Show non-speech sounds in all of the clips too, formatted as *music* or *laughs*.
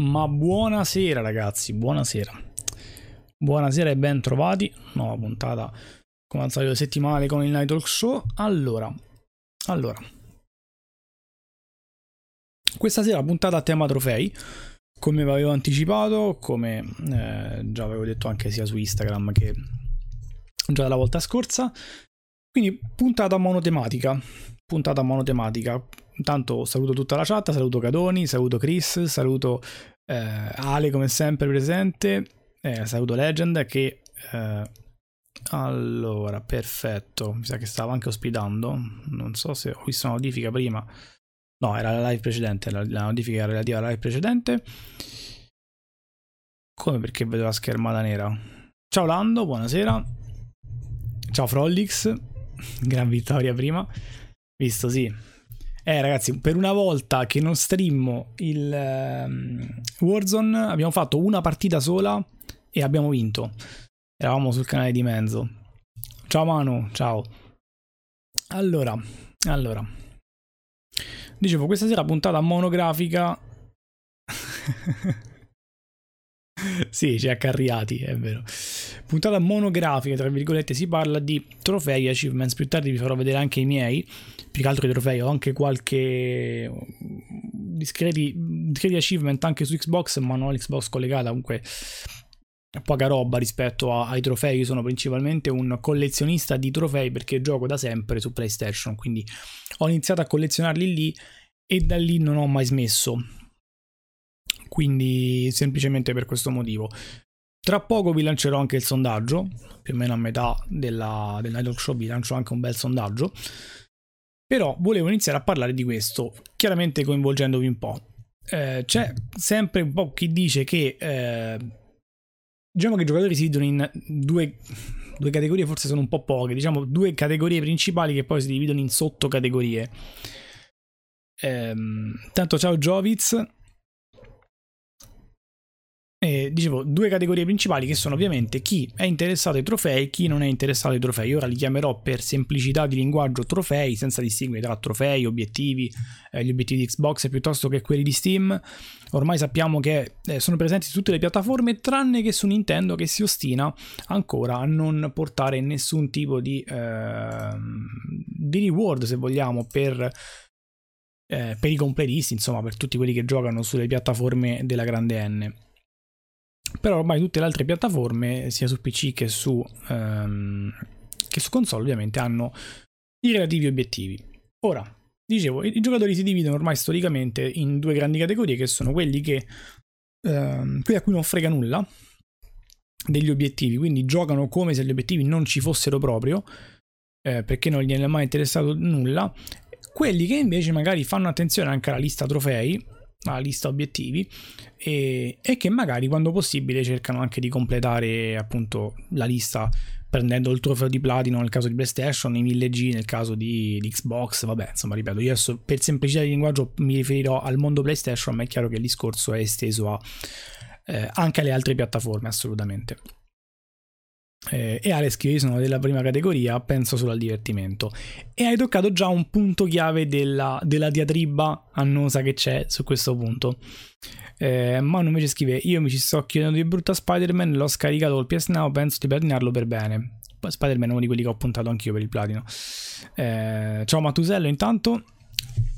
Ma buonasera ragazzi, buonasera. Buonasera e ben trovati. Nuova puntata come al solito settimanale con il Night Talk Show. Allora, allora. Questa sera puntata a tema trofei. Come vi avevo anticipato, come eh, già avevo detto anche sia su Instagram che già dalla volta scorsa. Quindi puntata monotematica. Puntata monotematica Intanto saluto tutta la chat, saluto Cadoni, saluto Chris, saluto eh, Ale come sempre presente, eh, saluto Legend che... Eh, allora, perfetto, mi sa che stava anche ospitando, non so se ho visto una notifica prima, no, era la live precedente, la, la notifica relativa alla live precedente. Come perché vedo la schermata nera? Ciao Lando, buonasera. Ciao Frolix, gran vittoria prima. Visto, sì, eh ragazzi, per una volta che non streammo il um, Warzone abbiamo fatto una partita sola e abbiamo vinto. Eravamo sul canale di Menzo. Ciao Manu, ciao. Allora, allora. Dicevo, questa sera puntata monografica *laughs* sì, c'è accarriati, è vero. Puntata monografica, tra virgolette, si parla di trofei e achievements. Più tardi vi farò vedere anche i miei. Più che altro i trofei, ho anche qualche discreti, discreti achievement anche su Xbox, ma non l'Xbox collegata, comunque poca roba rispetto a, ai trofei. Io sono principalmente un collezionista di trofei perché gioco da sempre su PlayStation, quindi ho iniziato a collezionarli lì e da lì non ho mai smesso quindi semplicemente per questo motivo. Tra poco vi lancerò anche il sondaggio, più o meno a metà della, del Night Show vi lancio anche un bel sondaggio, però volevo iniziare a parlare di questo, chiaramente coinvolgendovi un po'. Eh, c'è sempre un po' chi dice che eh, diciamo che i giocatori si dividono in due, due categorie, forse sono un po' poche, diciamo due categorie principali che poi si dividono in sottocategorie. Eh, tanto ciao Joviz, eh, dicevo, due categorie principali che sono ovviamente chi è interessato ai trofei e chi non è interessato ai trofei. Ora li chiamerò per semplicità di linguaggio trofei, senza distinguere tra trofei, obiettivi, eh, gli obiettivi di Xbox piuttosto che quelli di Steam. Ormai sappiamo che eh, sono presenti su tutte le piattaforme, tranne che su Nintendo che si ostina ancora a non portare nessun tipo di, ehm, di reward, se vogliamo, per eh, per i completisti, insomma, per tutti quelli che giocano sulle piattaforme della grande N però ormai tutte le altre piattaforme, sia su PC che su, um, che su console, ovviamente hanno i relativi obiettivi. Ora, dicevo, i, giocatori si dividono ormai storicamente in due grandi categorie, che sono quelli che um, quelli a cui non frega nulla degli obiettivi, quindi giocano come se gli obiettivi non ci fossero proprio, eh, perché non gliene è mai interessato nulla. Quelli che invece magari fanno attenzione anche alla lista trofei, la lista obiettivi e, e, che magari quando possibile cercano anche di completare appunto la lista prendendo il trofeo di platino nel caso di PlayStation, i 1000G nel caso di, di Xbox, vabbè insomma ripeto io adesso per semplicità di linguaggio mi riferirò al mondo PlayStation ma è chiaro che il discorso è esteso a, eh, anche alle altre piattaforme assolutamente. Eh, e Alex io sono della prima categoria, penso solo al divertimento. E hai toccato già un punto chiave della, della diatriba annosa che c'è su questo punto. Eh, Manu invece scrive: Io mi ci sto chiedendo di brutta Spider-Man, l'ho scaricato col PS Now, penso di platinarlo per bene. Spider-Man è uno di quelli che ho puntato anch'io per il platino. Eh, ciao Matusello intanto.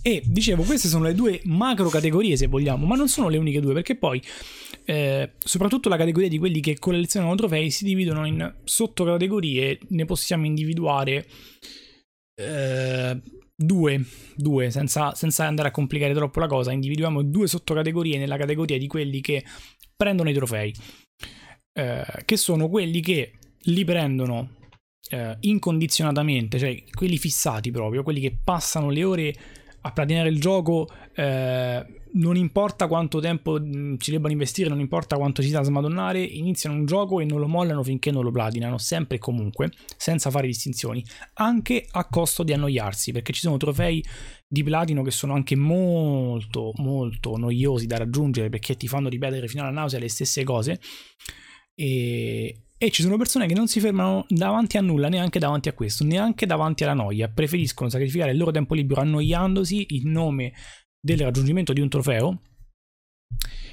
E dicevo, queste sono le due macro categorie se vogliamo, ma non sono le uniche due, perché poi eh, soprattutto la categoria di quelli che collezionano trofei si dividono in sottocategorie, ne possiamo individuare eh, due, due senza, senza, andare a complicare troppo la cosa, individuiamo due sottocategorie nella categoria di quelli che prendono i trofei, eh, che sono quelli che li prendono eh, incondizionatamente, cioè quelli fissati proprio, quelli che passano le ore a platinare il gioco, eh, non importa quanto tempo mm, ci debbano investire, non importa quanto ci sia da smadonnare, iniziano un gioco e non lo mollano finché non lo platinano, sempre e comunque, senza fare distinzioni, anche a costo di annoiarsi, perché ci sono trofei di platino che sono anche molto, molto noiosi da raggiungere perché ti fanno ripetere fino alla nausea le stesse cose. E, e ci sono persone che non si fermano davanti a nulla, neanche davanti a questo, neanche davanti alla noia. Preferiscono sacrificare il loro tempo libero annoiandosi in nome del raggiungimento di un trofeo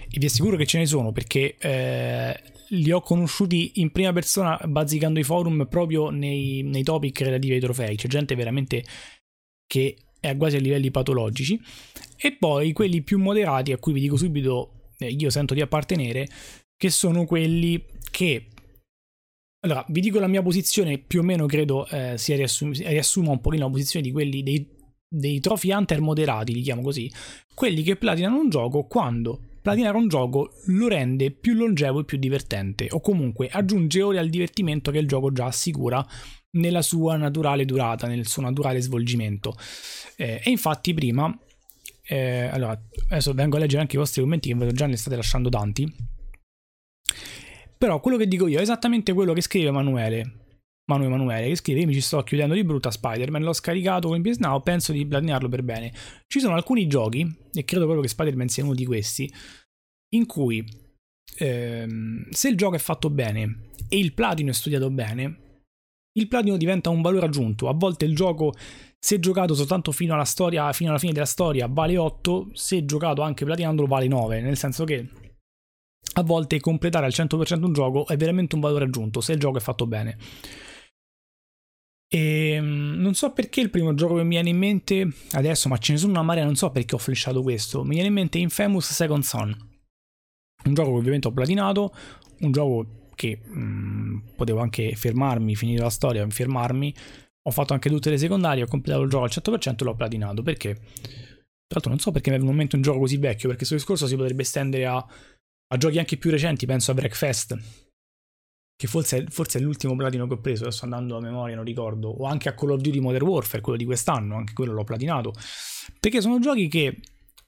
e vi assicuro che ce ne sono perché eh, li ho conosciuti in prima persona bazzicando i forum proprio nei, nei topic relativi ai trofei. C'è gente veramente che è quasi a livelli patologici. E poi quelli più moderati, a cui vi dico subito, eh, io sento di appartenere, che sono quelli che allora, vi dico la mia posizione, più o meno credo eh, si riassum- riassuma un pochino la posizione di quelli dei, dei trophy hunter moderati, li chiamo così, quelli che platinano un gioco quando platinare un gioco lo rende più longevo e più divertente, o comunque aggiunge ore al divertimento che il gioco già assicura nella sua naturale durata, nel suo naturale svolgimento. Eh, e infatti prima, eh, allora, adesso vengo a leggere anche i vostri commenti che vedo già ne state lasciando tanti, però quello che dico io è esattamente quello che scrive Emanuele. Manu Emanuele che scrive: Io mi ci sto chiudendo di brutta Spider-Man. L'ho scaricato con PS Now. Penso di platinarlo per bene. Ci sono alcuni giochi, e credo proprio che Spider-Man sia uno di questi, in cui ehm, se il gioco è fatto bene e il platino è studiato bene, il platino diventa un valore aggiunto. A volte il gioco, se giocato soltanto fino alla, storia, fino alla fine della storia, vale 8, se giocato anche platinandolo vale 9, nel senso che a volte completare al 100% un gioco è veramente un valore aggiunto se il gioco è fatto bene. E ehm, non so perché il primo gioco che mi viene in mente adesso, ma ce ne sono una marea, non so perché ho flashato questo. Mi viene in mente Infamous Second Son. Un gioco che ovviamente ho platinato, un gioco che mh, mm, potevo anche fermarmi, finire la storia, fermarmi. Ho fatto anche tutte le secondarie, ho completato il gioco al 100% e l'ho platinato. Perché? Tra l'altro non so perché mi è venuto in mente un gioco così vecchio, perché questo discorso si potrebbe estendere a a giochi anche più recenti, penso a Breakfast, che forse, forse, è l'ultimo platino che ho preso, adesso andando a memoria non ricordo, o anche a Call of Duty Modern Warfare, quello di quest'anno, anche quello l'ho platinato, perché sono giochi che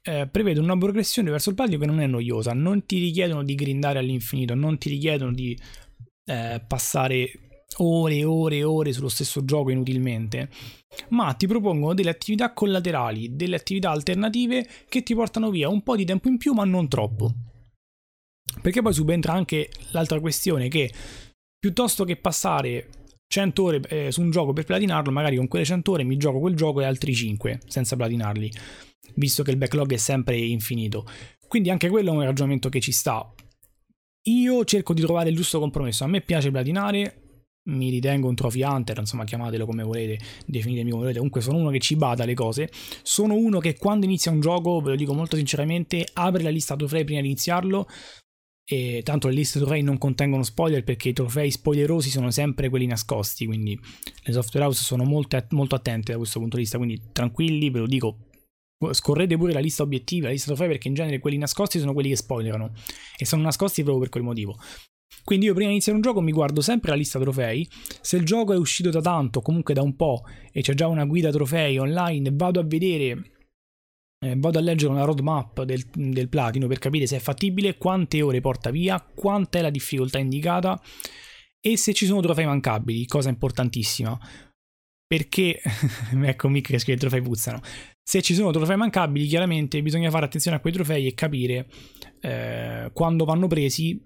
eh, prevedono una progressione verso il platino che non è noiosa, non ti richiedono di grindare all'infinito, non ti richiedono di eh, passare ore e ore e ore sullo stesso gioco inutilmente, ma ti propongono delle attività collaterali, delle attività alternative che ti portano via un po' di tempo in più, ma non troppo. Perché poi subentra anche l'altra questione che piuttosto che passare 100 ore eh, su un gioco per platinarlo, magari con quelle 100 ore mi gioco quel gioco e altri 5 senza platinarli, visto che il backlog è sempre infinito. Quindi anche quello è un ragionamento che ci sta. Io cerco di trovare il giusto compromesso. A me piace platinare, mi ritengo un trophy hunter, insomma chiamatelo come volete, definitemi come volete, comunque sono uno che ci bada le cose, sono uno che quando inizia un gioco, ve lo dico molto sinceramente, apre la lista trofei prima di iniziarlo, e tanto le liste trofei non contengono spoiler perché i trofei spoilerosi sono sempre quelli nascosti, quindi le software house sono molto, molto attente da questo punto di vista, quindi tranquilli, ve lo dico, scorrete pure la lista obiettiva, la lista trofei perché in genere quelli nascosti sono quelli che spoilerano e sono nascosti proprio per quel motivo. Quindi io prima di iniziare un gioco mi guardo sempre la lista trofei, se il gioco è uscito da tanto, comunque da un po', e c'è già una guida trofei online, vado a vedere eh, vado a leggere una roadmap del, del, platino per capire se è fattibile, quante ore porta via, quanta è la difficoltà indicata e se ci sono trofei mancabili, cosa importantissima. Perché, *laughs* ecco Mick che scrive i trofei puzzano. Se ci sono trofei mancabili, chiaramente bisogna fare attenzione a quei trofei e capire eh, quando vanno presi,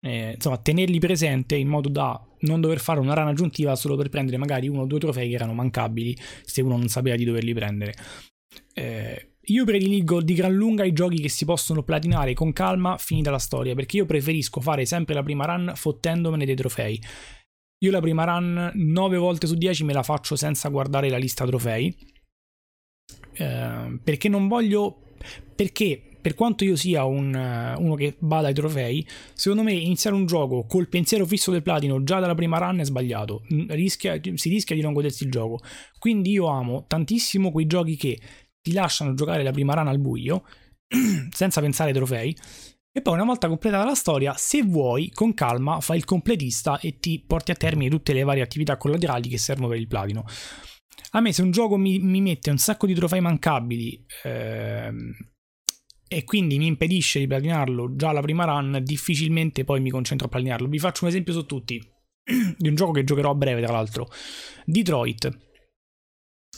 eh, insomma, tenerli presente in modo da non dover fare una rana aggiuntiva solo per prendere magari uno o due trofei che erano mancabili se uno non sapeva di doverli prendere. Eh, io prediligo di gran lunga i giochi che si possono platinare con calma finita la storia, perché io preferisco fare sempre la prima run fottendomene dei trofei. Io la prima run 9 volte su 10 me la faccio senza guardare la lista trofei. Eh, perché non voglio. Perché per quanto io sia un, uno che bada ai trofei, secondo me iniziare un gioco col pensiero fisso del platino già dalla prima run è sbagliato. Rischia, si rischia di non godersi il gioco. Quindi io amo tantissimo quei giochi che ti lasciano giocare la prima run al buio, *clears throat* senza pensare ai trofei, e poi una volta completata la storia, se vuoi, con calma, fai il completista e ti porti a termine tutte le varie attività collaterali che servono per il platino. A me se un gioco mi, mi mette un sacco di trofei mancabili ehm, e quindi mi impedisce di platinarlo già alla prima run, difficilmente poi mi concentro a platinarlo. Vi faccio un esempio su tutti, *clears throat* di un gioco che giocherò a breve tra l'altro. Detroit.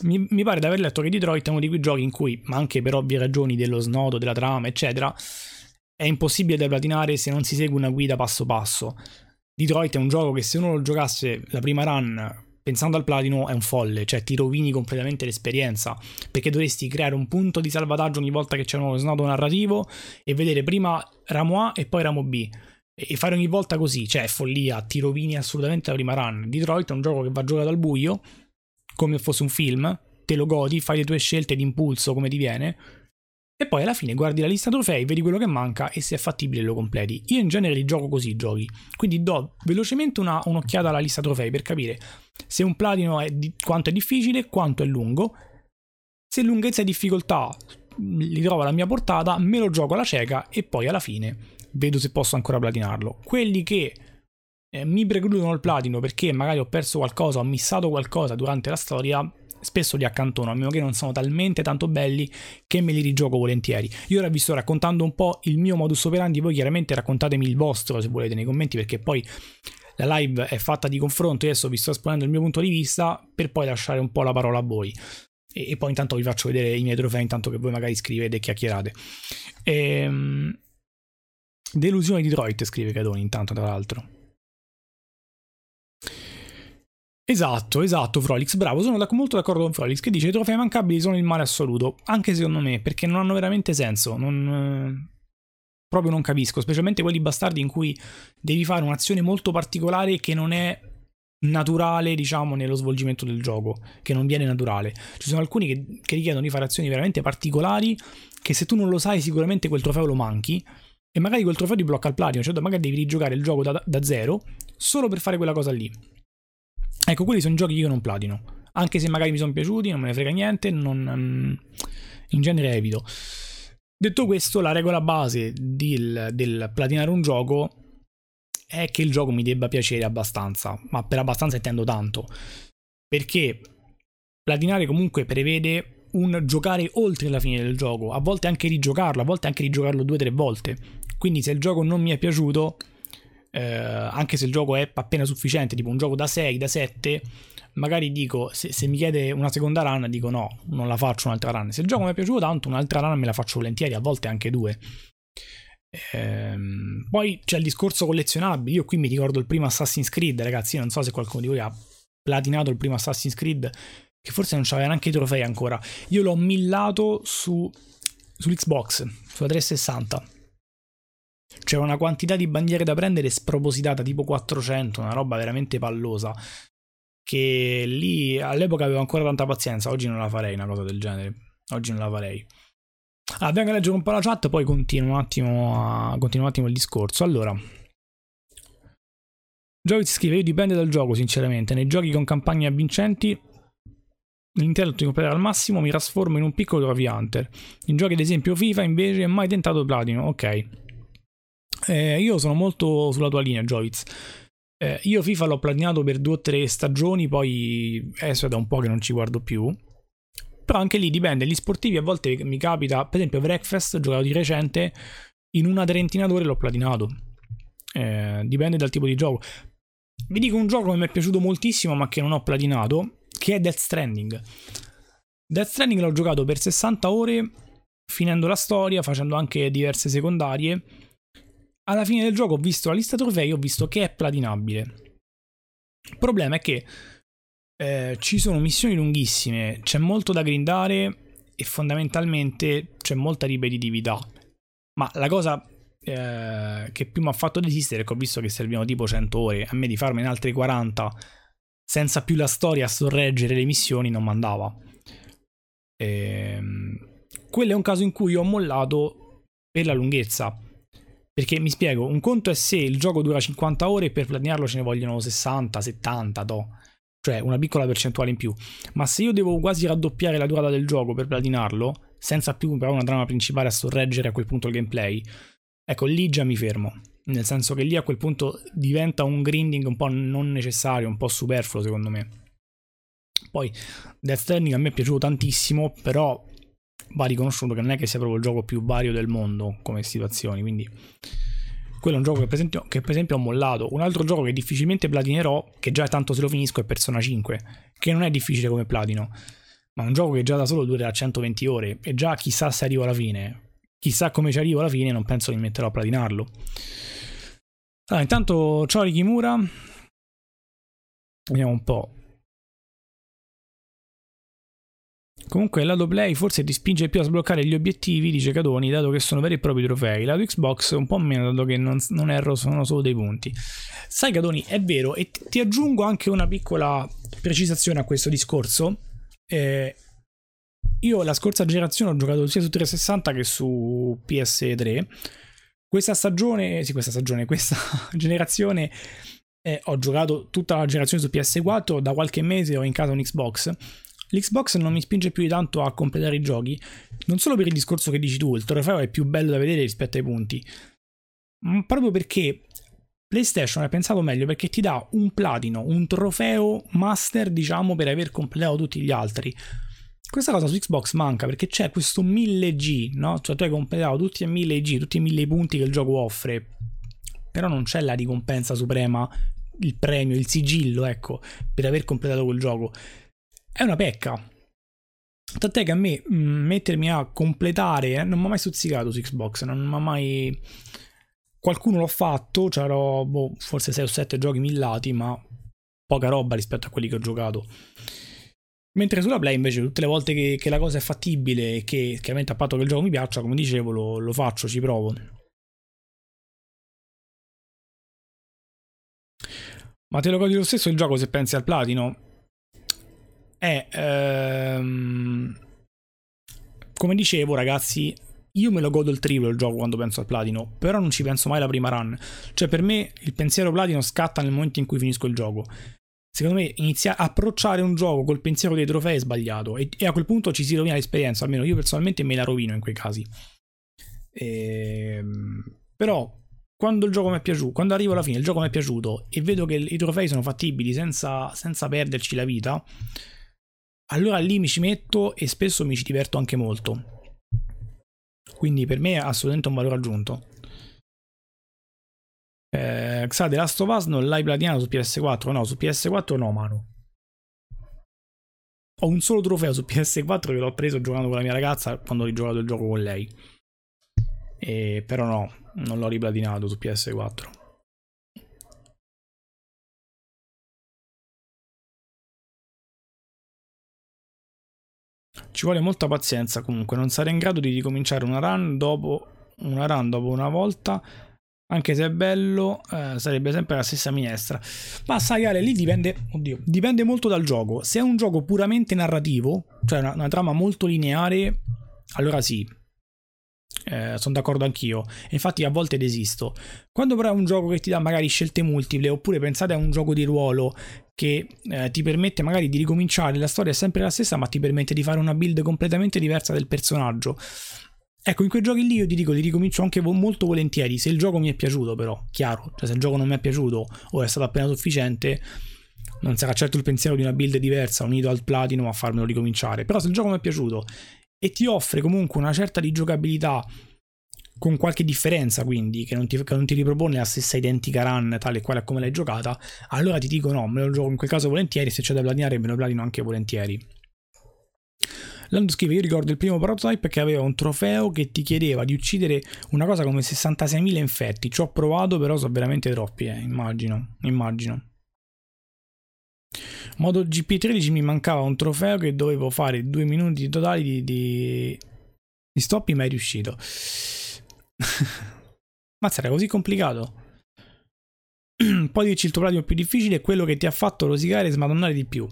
Mi, mi, pare di aver letto che Detroit è uno di quei giochi in cui, ma anche per ovvie ragioni dello snodo, della trama, eccetera, è impossibile da platinare se non si segue una guida passo passo. Detroit è un gioco che se uno lo giocasse la prima run pensando al platino è un folle, cioè ti rovini completamente l'esperienza, perché dovresti creare un punto di salvataggio ogni volta che c'è uno snodo narrativo e vedere prima ramo A e poi ramo B e fare ogni volta così, cioè è follia, ti rovini assolutamente la prima run. Detroit è un gioco che va giocato al buio, come fosse un film, te lo godi, fai le tue scelte di impulso come ti viene, e poi alla fine guardi la lista trofei, vedi quello che manca e se è fattibile lo completi. Io in genere li gioco così i giochi, quindi do velocemente una, un'occhiata alla lista trofei per capire se un platino è di, quanto è difficile, quanto è lungo, se lunghezza e difficoltà li trovo alla mia portata, me lo gioco alla cieca e poi alla fine vedo se posso ancora platinarlo. Quelli che eh, mi precludono il platino perché magari ho perso qualcosa, ho missato qualcosa durante la storia, spesso li accantono, a meno che non sono talmente tanto belli che me li rigioco volentieri. Io ora vi sto raccontando un po' il mio modus operandi, voi chiaramente raccontatemi il vostro se volete nei commenti perché poi la live è fatta di confronto, io adesso vi sto esponendo il mio punto di vista per poi lasciare un po' la parola a voi. E, e poi intanto vi faccio vedere i miei trofei intanto che voi magari scrivete e chiacchierate. Ehm Delusione di Detroit, scrive Cadoni, intanto, tra l'altro. Esatto, esatto, Frolix, bravo, sono molto d'accordo con Frolix che dice i trofei mancabili sono il male assoluto, anche secondo me, perché non hanno veramente senso, non... proprio non capisco, specialmente quelli bastardi in cui devi fare un'azione molto particolare che non è naturale, diciamo, nello svolgimento del gioco, che non viene naturale. Ci sono alcuni che, che richiedono di fare azioni veramente particolari, che se tu non lo sai sicuramente quel trofeo lo manchi, e magari quel trofeo ti blocca il platino, cioè magari devi rigiocare il gioco da, da zero solo per fare quella cosa lì. Ecco, quelli sono giochi che io non platino. Anche se magari mi sono piaciuti, non me ne frega niente, non, mm, in genere evito. Detto questo, la regola base del, del platinare un gioco è che il gioco mi debba piacere abbastanza, ma per abbastanza intendo tanto. Perché platinare comunque prevede un giocare oltre la fine del gioco, a volte anche rigiocarlo, a volte anche rigiocarlo due o tre volte. Quindi se il gioco non mi è piaciuto, eh, anche se il gioco è appena sufficiente, tipo un gioco da 6, da 7, magari dico, se, se, mi chiede una seconda run, dico no, non la faccio un'altra run. Se il gioco mi è piaciuto tanto, un'altra run me la faccio volentieri, a volte anche due. Ehm, poi c'è il discorso collezionabile. Io qui mi ricordo il primo Assassin's Creed, ragazzi. Non so se qualcuno di voi ha platinato il primo Assassin's Creed, che forse non c'aveva neanche i trofei ancora. Io l'ho millato su, sull'Xbox, sulla 360 c'era una quantità di bandiere da prendere spropositata, tipo 400, una roba veramente pallosa. Che lì all'epoca avevo ancora tanta pazienza, oggi non la farei una cosa del genere. Oggi non la farei. Ah, vengo a leggere un po' la chat, poi continuo un attimo, a, continuo un attimo il discorso. Allora, Jovic scrive: Io dipende dal gioco, sinceramente. Nei giochi con campagne avvincenti, l'intento di completare al massimo mi trasformo in un piccolo trophy hunter. In giochi, ad esempio, FIFA, invece, mai tentato platino. Ok. Eh, io sono molto sulla tua linea, Joviz. Eh, io FIFA l'ho platinato per due o tre stagioni, poi adesso è da un po' che non ci guardo più. Però anche lì dipende, gli sportivi a volte mi capita, per esempio Breakfast, giocato di recente, in una trentina d'ore l'ho platinato. Eh, dipende dal tipo di gioco. Vi dico un gioco che mi è piaciuto moltissimo ma che non ho platinato, che è Death Stranding. Death Stranding l'ho giocato per 60 ore, finendo la storia, facendo anche diverse secondarie alla fine del gioco ho visto la lista trofei, ho visto che è platinabile. Il problema è che eh, ci sono missioni lunghissime, c'è molto da grindare e fondamentalmente c'è molta ripetitività. Ma la cosa eh, che più mi ha fatto desistere è che ho visto che servivano tipo 100 ore, a me di farmene altre 40 senza più la storia a sorreggere le missioni non mandava. Ehm, quello è un caso in cui ho mollato per la lunghezza perché mi spiego, un conto è se il gioco dura 50 ore e per platinarlo ce ne vogliono 60, 70, do. Cioè una piccola percentuale in più. Ma se io devo quasi raddoppiare la durata del gioco per platinarlo, senza più però una trama principale a sorreggere a quel punto il gameplay, ecco lì già mi fermo. Nel senso che lì a quel punto diventa un grinding un po' non necessario, un po' superfluo secondo me. Poi Death Stranding a me è piaciuto tantissimo, però va riconosciuto che non è che sia proprio il gioco più vario del mondo come situazioni, quindi quello è un gioco che per, esempio, che per esempio ho mollato. Un altro gioco che difficilmente platinerò, che già tanto se lo finisco, è Persona 5, che non è difficile come platino, ma è un gioco che già da solo dura 120 ore e già chissà se arrivo alla fine. Chissà come ci arrivo alla fine, non penso che mi metterò a platinarlo. Allora, intanto ciao Rikimura. Vediamo un po'. Comunque il lato play forse ti spinge più a sbloccare gli obiettivi, dice Cadoni, dato che sono veri e propri trofei. Lato Xbox un po' meno, dato che non, non erro, sono solo dei punti. Sai Cadoni, è vero, e ti aggiungo anche una piccola precisazione a questo discorso. Eh, io la scorsa generazione ho giocato sia su 360 che su PS3. Questa stagione, sì, questa stagione, *laughs* questa generazione eh, ho giocato tutta la generazione su PS4, da qualche mese ho in casa un Xbox L'Xbox non mi spinge più di tanto a completare i giochi, non solo per il discorso che dici tu, il trofeo è più bello da vedere rispetto ai punti, ma proprio perché PlayStation è pensato meglio perché ti dà un platino, un trofeo master, diciamo, per aver completato tutti gli altri. Questa cosa su Xbox manca perché c'è questo 1000G, no? Cioè tu hai completato tutti i 1000G, tutti i 1000 punti che il gioco offre, però non c'è la ricompensa suprema, il premio, il sigillo, ecco, per aver completato quel gioco è una pecca. Tant'è che a me mm, mettermi a completare eh, non mi ha mai stuzzicato su Xbox, non mi ha mai... Qualcuno l'ho fatto, c'ero boh, forse 6 o 7 giochi millati, ma poca roba rispetto a quelli che ho giocato. Mentre sulla Play invece tutte le volte che, che la cosa è fattibile e che chiaramente a patto che il gioco mi piaccia, come dicevo, lo, lo faccio, ci provo. Ma te lo godi lo stesso il gioco se pensi al platino? È ehm, come dicevo ragazzi io me lo godo il triplo il gioco quando penso al platino però non ci penso mai la prima run. Cioè per me il pensiero platino scatta nel momento in cui finisco il gioco. Secondo me iniziare approcciare un gioco col pensiero dei trofei è sbagliato e, e, a quel punto ci si rovina l'esperienza almeno io personalmente me la rovino in quei casi. Ehm, però quando il gioco mi è piaciuto, quando arrivo alla fine il gioco mi è piaciuto e vedo che i trofei sono fattibili senza, senza perderci la vita, allora lì mi ci metto e spesso mi ci diverto anche molto. Quindi per me è assolutamente un valore aggiunto. Eh, Xade Last of Us non l'hai platinato su PS4? No, su PS4 no, mano. Ho un solo trofeo su PS4 che l'ho preso giocando con la mia ragazza quando ho rigiocato il gioco con lei. E, però no, non l'ho riplatinato su PS4. Ci vuole molta pazienza comunque, non sarei in grado di ricominciare una run dopo una run dopo una volta, anche se è bello, eh, sarebbe sempre la stessa minestra. Ma sai Ale, lì dipende, oddio, dipende molto dal gioco. Se è un gioco puramente narrativo, cioè una, una trama molto lineare, allora sì, eh, sono d'accordo anch'io. Infatti, a volte desisto. Quando però è un gioco che ti dà magari scelte multiple, oppure pensate a un gioco di ruolo che eh, ti permette magari di ricominciare, la storia è sempre la stessa, ma ti permette di fare una build completamente diversa del personaggio. Ecco, in quei giochi lì io ti dico, li ricomincio anche molto volentieri, se il gioco mi è piaciuto però, chiaro, cioè se il gioco non mi è piaciuto o è stato appena sufficiente, non sarà certo il pensiero di una build diversa unito al platino a farmelo ricominciare, però se il gioco mi è piaciuto e ti offre comunque una certa di giocabilità con qualche differenza quindi che non, ti, che non ti ripropone la stessa identica run tale e quale come l'hai giocata allora ti dico no me lo gioco in quel caso volentieri se c'è da platinare me lo platino anche volentieri. Lando scrive io ricordo il primo prototype che aveva un trofeo che ti chiedeva di uccidere una cosa come 66.000 infetti. Ci ho provato però sono veramente troppi eh, immagino immagino Modo GP13 mi mancava un trofeo che dovevo fare due minuti totali di, di, di stop ma è riuscito *laughs* Ma sarà così complicato? *clears throat* Poi dirci il tuo platino più difficile è quello che ti ha fatto rosicare e smadonnare di più.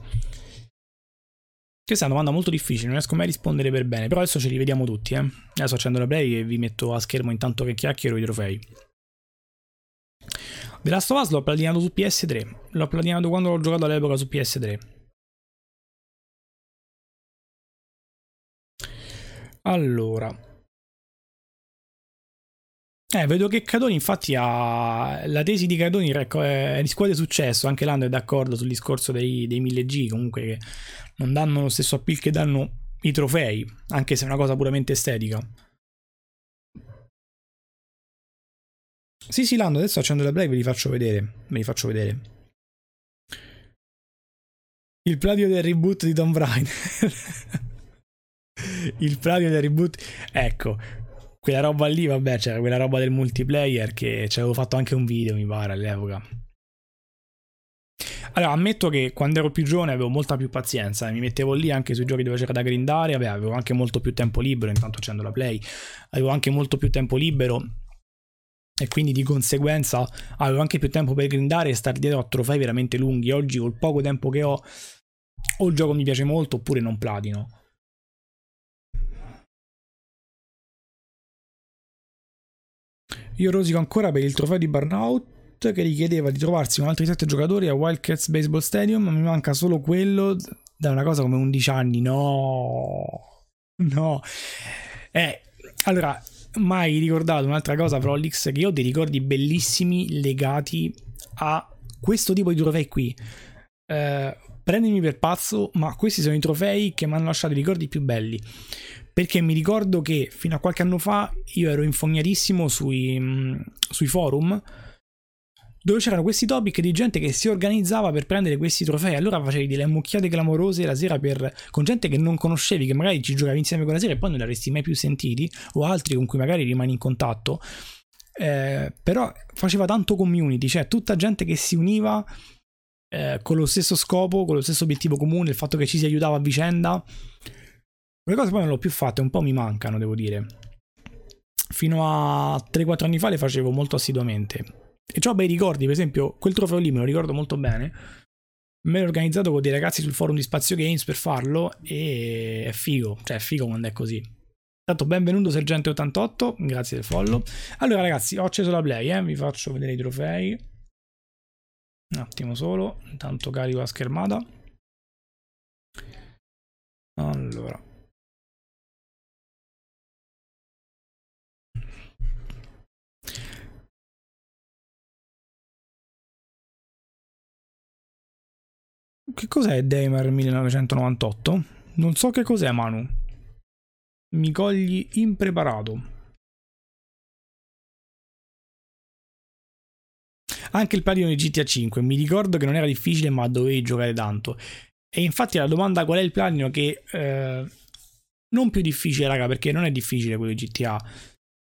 Questa è una domanda molto difficile, non riesco mai a rispondere per bene, però adesso ce li vediamo tutti, eh. Adesso accendo la play e vi metto a schermo intanto che chiacchiero i trofei. The Last of Us l'ho platinato su PS3, l'ho platinato quando l'ho giocato all'epoca su PS3. Allora, eh, vedo che Cadoni infatti ha la tesi di Cadoni è riscuote successo, anche Lando è d'accordo sul discorso dei, dei 1000G, comunque che non danno lo stesso appeal che danno i trofei, anche se è una cosa puramente estetica. Sì, sì, Lando, adesso accendo la play ve li faccio vedere, ve li faccio vedere. Il pladio del reboot di Tom Raider. *laughs* Il pladio del reboot... Ecco, quella roba lì, vabbè, c'era quella roba del multiplayer che ci avevo fatto anche un video, mi pare, all'epoca. Allora, ammetto che quando ero più giovane avevo molta più pazienza, mi mettevo lì anche sui giochi dove c'era da grindare, vabbè, avevo anche molto più tempo libero, intanto accendo la play, avevo anche molto più tempo libero e quindi di conseguenza avevo anche più tempo per grindare e stare dietro a trofei veramente lunghi. Oggi col poco tempo che ho o il gioco mi piace molto oppure non platino. Io rosico ancora per il trofeo di Burnout che richiedeva di trovarsi con altri 7 giocatori a Wildcats Baseball Stadium, mi manca solo quello da una cosa come 11 anni. No, no. Eh, allora, mai ricordato un'altra cosa, Prolix, che io ho dei ricordi bellissimi legati a questo tipo di trofei qui. Eh, prendimi per pazzo, ma questi sono i trofei che mi hanno lasciato i ricordi più belli perché mi ricordo che fino a qualche anno fa io ero infognatissimo sui, mm, sui forum dove c'erano questi topic di gente che si organizzava per prendere questi trofei. Allora facevi delle ammucchiate clamorose la sera per, con gente che non conoscevi, che magari ci giocavi insieme con la sera e poi non li avresti mai più sentiti, o altri con cui magari rimani in contatto. Eh, però faceva tanto community, cioè tutta gente che si univa eh, con lo stesso scopo, con lo stesso obiettivo comune, il fatto che ci si aiutava a vicenda. Quelle cose poi non l'ho più fatte, un po' mi mancano, devo dire. Fino a 3-4 anni fa le facevo molto assiduamente. E ho bei ricordi, per esempio, quel trofeo lì me lo ricordo molto bene. Me l'ho organizzato con dei ragazzi sul forum di Spazio Games per farlo e è figo, cioè è figo quando è così. Tanto benvenuto Sergente88, grazie del follow. Allora ragazzi, ho acceso la play, eh? vi faccio vedere i trofei. Un attimo solo, intanto carico la schermata. Allora. Che cos'è Damer 1998? Non so che cos'è Manu. Mi cogli impreparato. Anche il platino di GTA 5, mi ricordo che non era difficile ma dovevi giocare tanto. E infatti la domanda qual è il platino che... Eh, non più difficile raga perché non è difficile quello di GTA,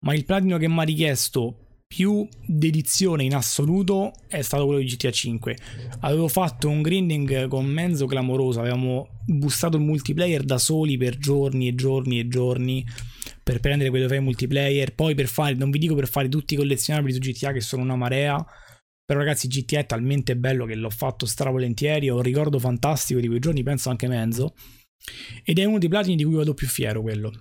ma il platino che mi ha richiesto più dedizione in assoluto è stato quello di GTA 5. Avevo fatto un grinding con mezzo clamoroso, avevamo bustato il multiplayer da soli per giorni e giorni e giorni per prendere quei trofei multiplayer, poi per fare, non vi dico per fare tutti i collezionabili su GTA che sono una marea, però ragazzi GTA è talmente bello che l'ho fatto stravolentieri, ho un ricordo fantastico di quei giorni, penso anche Menzo, ed è uno dei platini di cui vado più fiero quello.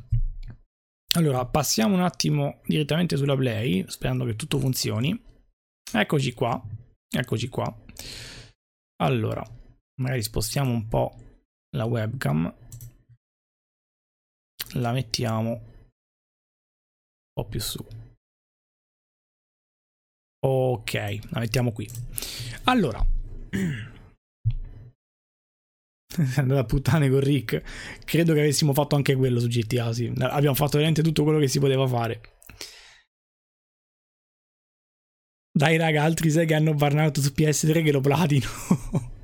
Allora, passiamo un attimo direttamente sulla Play, sperando che tutto funzioni. Eccoci qua, eccoci qua. Allora, magari spostiamo un po' la webcam. La mettiamo un po' più su. Ok, la mettiamo qui. Allora, *clears throat* *laughs* è andata a puttane con Rick. Credo che avessimo fatto anche quello su GTA, sì. Abbiamo fatto veramente tutto quello che si poteva fare. Dai raga, altri 6 che hanno burnout su PS3 che lo platino. *laughs*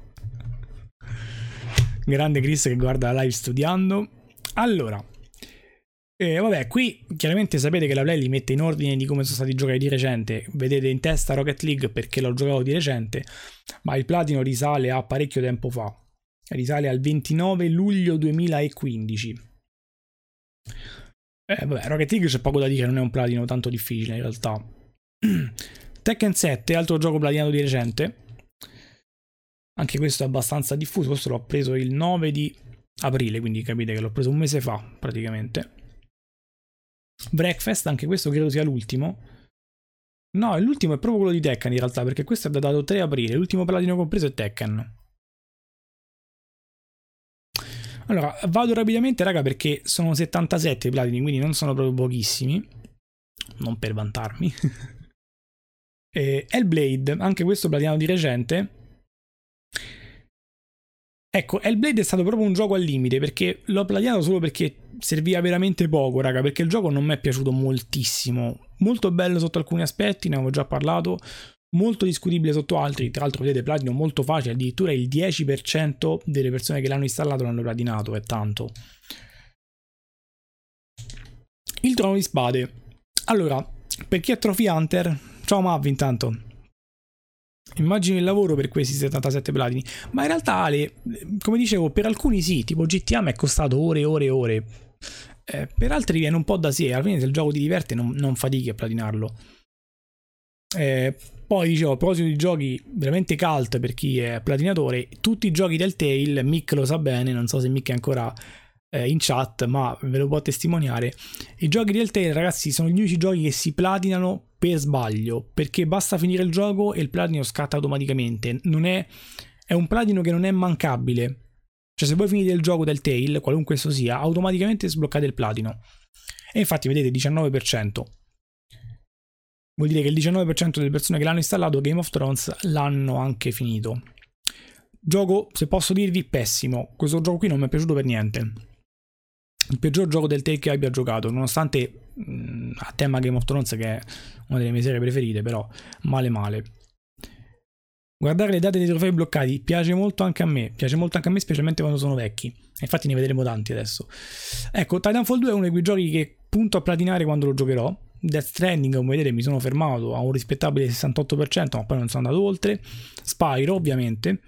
Grande Chris che guarda la live studiando. Allora, eh, vabbè, qui chiaramente sapete che la Play li mette in ordine di come sono stati giocati di recente. Vedete in testa Rocket League perché l'ho giocato di recente, ma il platino risale a parecchio tempo fa risale al 29 luglio 2015. Eh, vabbè, Rocket League c'è poco da dire, non è un platino tanto difficile in realtà. *clears throat* Tekken 7, altro gioco platinato di recente. Anche questo è abbastanza diffuso, questo l'ho preso il 9 di aprile, quindi capite che l'ho preso un mese fa praticamente. Breakfast, anche questo credo sia l'ultimo. No, l'ultimo è proprio quello di Tekken in realtà, perché questo è datato 3 aprile, l'ultimo platino compreso è Tekken. Allora, vado rapidamente, raga, perché sono 77 i platini, quindi non sono proprio pochissimi. Non per vantarmi. *laughs* e Hellblade, anche questo platinato di recente. Ecco, Hellblade è stato proprio un gioco al limite, perché l'ho platinato solo perché serviva veramente poco, raga, perché il gioco non mi è piaciuto moltissimo. Molto bello sotto alcuni aspetti, ne avevo già parlato molto discutibile sotto altri, tra l'altro vedete platino molto facile, addirittura il 10% delle persone che l'hanno installato l'hanno platinato, è tanto. Il trono di spade. Allora, per chi è Trophy Hunter, ciao Mav intanto. Immagino il lavoro per questi 77 platini. Ma in realtà, Ale, come dicevo, per alcuni sì, tipo GTA mi è costato ore e ore e ore. Eh, per altri viene un po' da sé. Fine, se il gioco ti diverte, non, non fatichi a platinarlo. Eh, poi dicevo, a proposito di giochi veramente cult per chi è platinatore, tutti i giochi del Tale, Mick lo sa bene, non so se Mick è ancora eh, in chat, ma ve lo può testimoniare. I giochi del Tale, ragazzi, sono gli unici giochi che si platinano per sbaglio, perché basta finire il gioco e il platino scatta automaticamente. Non è, è un platino che non è mancabile. Cioè, se voi finite il gioco del Tale, qualunque esso sia, automaticamente sbloccate il platino. E infatti, vedete, 19%. Vuol dire che il 19% delle persone che l'hanno installato Game of Thrones l'hanno anche finito. Gioco, se posso dirvi, pessimo. Questo gioco qui non mi è piaciuto per niente il peggior gioco del Take che abbia giocato, nonostante mh, a tema Game of Thrones che è una delle mie serie preferite, però male male. Guardare le date dei trofei bloccati piace molto anche a me, piace molto anche a me specialmente quando sono vecchi. Infatti ne vedremo tanti adesso. Ecco, Titanfall 2 è uno di quei giochi che punto a platinare quando lo giocherò. Death Stranding, come vedete, mi sono fermato a un rispettabile 68%, ma poi non sono andato oltre. Spyro, ovviamente.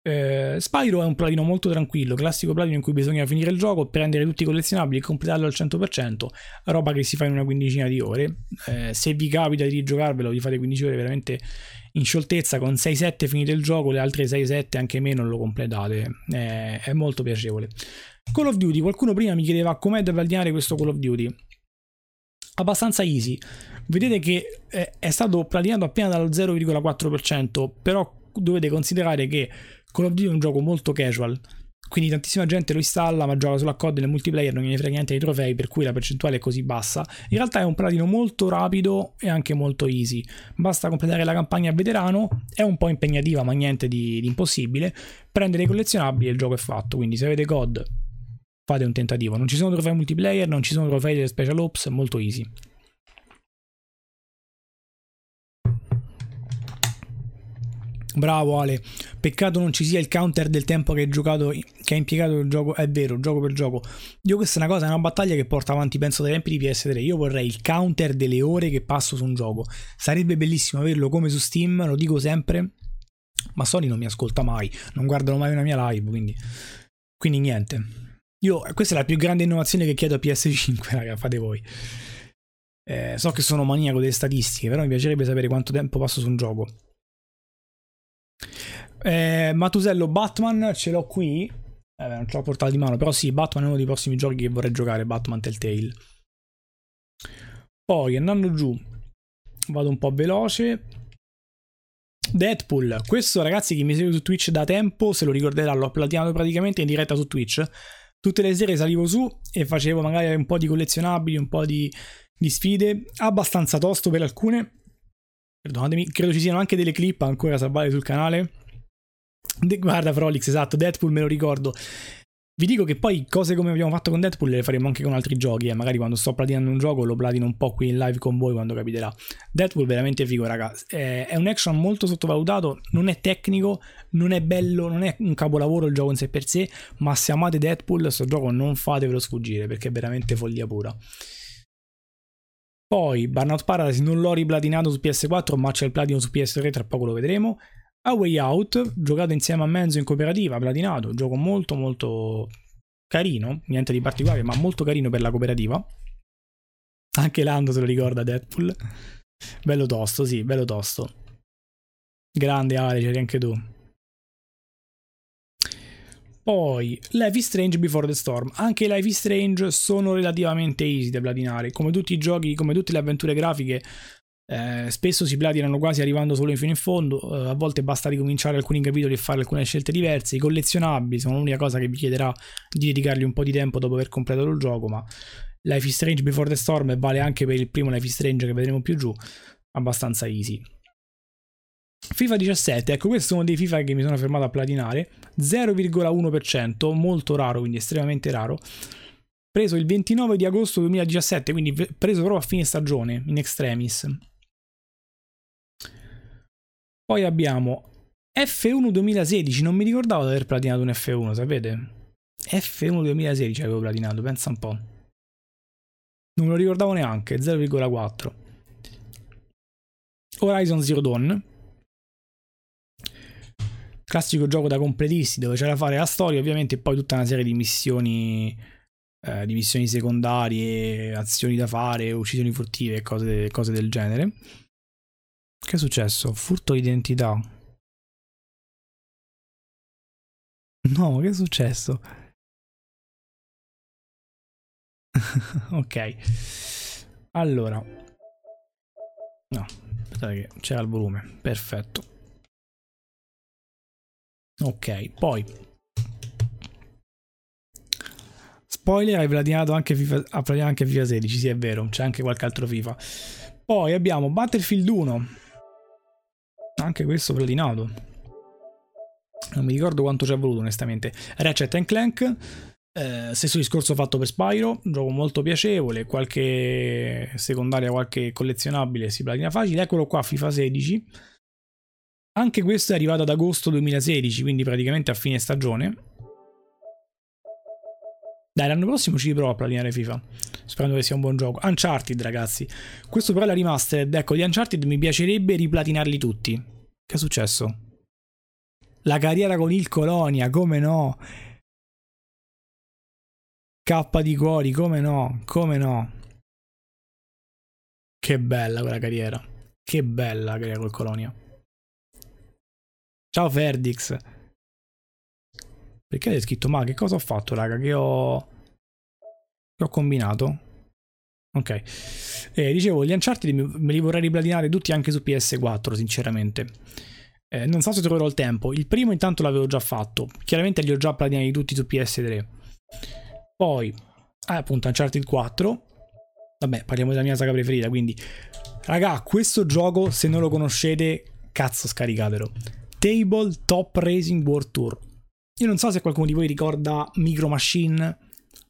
Eh, Spyro è un platino molto tranquillo, classico platino in cui bisogna finire il gioco, prendere tutti i collezionabili e completarlo al 100%, roba che si fa in una quindicina di ore. Eh, se vi capita di rigiocarvelo, vi fate 15 ore veramente in scioltezza, con 6-7 finite il gioco, le altre 6-7 anche meno lo completate, eh, è molto piacevole. Call of Duty, qualcuno prima mi chiedeva com'è da platinare questo Call of Duty. Abbastanza easy. Vedete che eh, è stato platinato appena dallo 0,4%, però dovete considerare che Call of Duty è un gioco molto casual, quindi tantissima gente lo installa ma gioca sulla COD nel multiplayer, non gliene frega niente dei trofei per cui la percentuale è così bassa. In realtà è un platino molto rapido e anche molto easy, basta completare la campagna veterano, è un po' impegnativa ma niente di, di impossibile, prendere i collezionabili e il gioco è fatto, quindi se avete COD fate un tentativo, non ci sono trofei multiplayer, non ci sono trofei delle special ops, è molto easy. Bravo Ale, peccato non ci sia il counter del tempo che hai giocato, che hai impiegato il gioco, è vero, gioco per gioco. Io questa è una cosa, è una battaglia che porta avanti penso dai tempi di PS3, io vorrei il counter delle ore che passo su un gioco. Sarebbe bellissimo averlo come su Steam, lo dico sempre, ma Sony non mi ascolta mai, non guardano mai una mia live, quindi, quindi niente. Io, questa è la più grande innovazione che chiedo a PS5, *laughs* raga, fate voi. Eh, so che sono maniaco delle statistiche, però mi piacerebbe sapere quanto tempo passo su un gioco. Eh, Matusello Batman ce l'ho qui. Eh, non ce l'ho portato di mano, però sì, Batman è uno dei prossimi giochi che vorrei giocare, Batman Telltale. Poi andando giù, vado un po' veloce. Deadpool, questo ragazzi chi mi segue su Twitch da tempo, se lo ricorderà, l'ho platinato praticamente in diretta su Twitch. Tutte le sere salivo su e facevo magari un po' di collezionabili, un po' di, di sfide, abbastanza tosto per alcune. Perdonatemi, credo ci siano anche delle clip ancora salvate sul canale De- guarda Frolix, esatto, Deadpool me lo ricordo. Vi dico che poi cose come abbiamo fatto con Deadpool le faremo anche con altri giochi, eh. magari quando sto platinando un gioco lo platino un po' qui in live con voi quando capiterà. Deadpool veramente figo, raga. È un action molto sottovalutato, non è tecnico, non è bello, non è un capolavoro il gioco in sé per sé, ma se amate Deadpool, questo gioco non fatevelo sfuggire perché è veramente follia pura. Poi Burnout Paradise non l'ho riplatinato su PS4, ma c'è il platino su PS3, tra poco lo vedremo. A Way Out, giocato insieme a Menzo in cooperativa, platinato, gioco molto molto carino, niente di particolare, ma molto carino per la cooperativa. Anche Lando se lo ricorda Deadpool. Bello tosto, sì, bello tosto. Grande Ale, c'eri anche tu. Poi Life is Strange Before the Storm. Anche Life is Strange sono relativamente easy da platinare. Come tutti i giochi, come tutte le avventure grafiche, eh, spesso si platinano quasi arrivando solo fino in fondo, eh, a volte basta ricominciare alcuni capitoli e fare alcune scelte diverse. I collezionabili sono l'unica cosa che vi chiederà di dedicargli un po' di tempo dopo aver completato il gioco, ma Life is Strange Before the Storm vale anche per il primo Life is Strange che vedremo più giù, abbastanza easy. FIFA 17, ecco questo è uno dei FIFA che mi sono fermato a platinare, 0,1%, molto raro, quindi estremamente raro preso il 29 di agosto 2017, quindi preso proprio a fine stagione, in extremis. Poi abbiamo F1 2016, non mi ricordavo di aver platinato un F1, sapete? F1 2016 avevo platinato, pensa un po'. Non me lo ricordavo neanche, 0,4. Horizon Zero Dawn. classico gioco da completisti dove c'è da fare la storia, ovviamente, e poi tutta una serie di missioni, eh, di missioni secondarie, azioni da fare, uccisioni furtive, cose, cose del genere. Che è successo? Furto d'identità. No, che è successo? *laughs* ok. Allora. No, aspettate che c'era il volume. Perfetto. Ok, poi. Spoiler, hai platinato anche FIFA, anche FIFA 16, sì è vero, c'è anche qualche altro FIFA. Poi abbiamo Battlefield 1. Anche questo platinato. Non mi ricordo quanto ci è voluto onestamente. Ratchet Clank. Eh, stesso discorso fatto per Spyro, un gioco molto piacevole, qualche secondaria, qualche collezionabile si platina facile. Eccolo qua, FIFA 16. Anche questo è arrivato ad agosto 2016, quindi praticamente a fine stagione. Dai, l'anno prossimo ci riprovo a platinare FIFA. Sperando che sia un buon gioco. Uncharted, ragazzi. Questo però è la remastered. Ecco, di Uncharted mi piacerebbe riplatinarli tutti. Che è successo? La carriera con il Colonia, come no? K di cuori, come no? Come no? Che bella quella carriera. Che bella la carriera col Colonia. Ciao Ferdix. Perché hai scritto ma che cosa ho fatto raga? Che ho... Che ho combinato? Ok. Eh, dicevo, gli Uncharted me li vorrei riplatinare tutti anche su PS4, sinceramente. Eh, non so se troverò il tempo. Il primo intanto l'avevo già fatto. Chiaramente li ho già platinati tutti su PS3. Poi, ah, appunto, Uncharted 4. Vabbè, parliamo della mia saga preferita, quindi... Raga, questo gioco, se non lo conoscete, cazzo scaricatelo. Table Top Racing World Tour. Io non so se qualcuno di voi ricorda Micro Machine,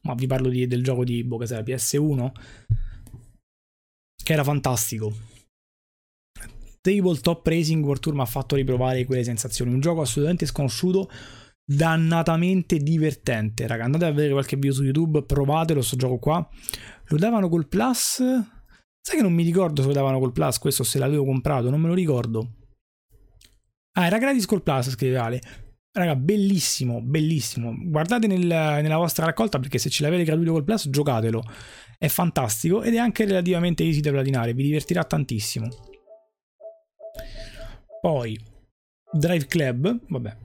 ma vi parlo di, del gioco di Bocasera PS1, che era fantastico. Tabletop Racing World Tour mi ha fatto riprovare quelle sensazioni. Un gioco assolutamente sconosciuto, dannatamente divertente. Raga, andate a vedere qualche video su YouTube, provatelo, sto gioco qua. Lo davano col Plus. Sai che non mi ricordo se lo davano col Plus, questo se l'avevo comprato, non me lo ricordo. Ah, era gratis col Plus, scrive Ale. Raga, bellissimo, bellissimo. Guardate nel, nella vostra raccolta perché se ce l'avete gratuito col Plus, giocatelo. È fantastico ed è anche relativamente easy da platinare, vi divertirà tantissimo. Poi, Drive Club, vabbè,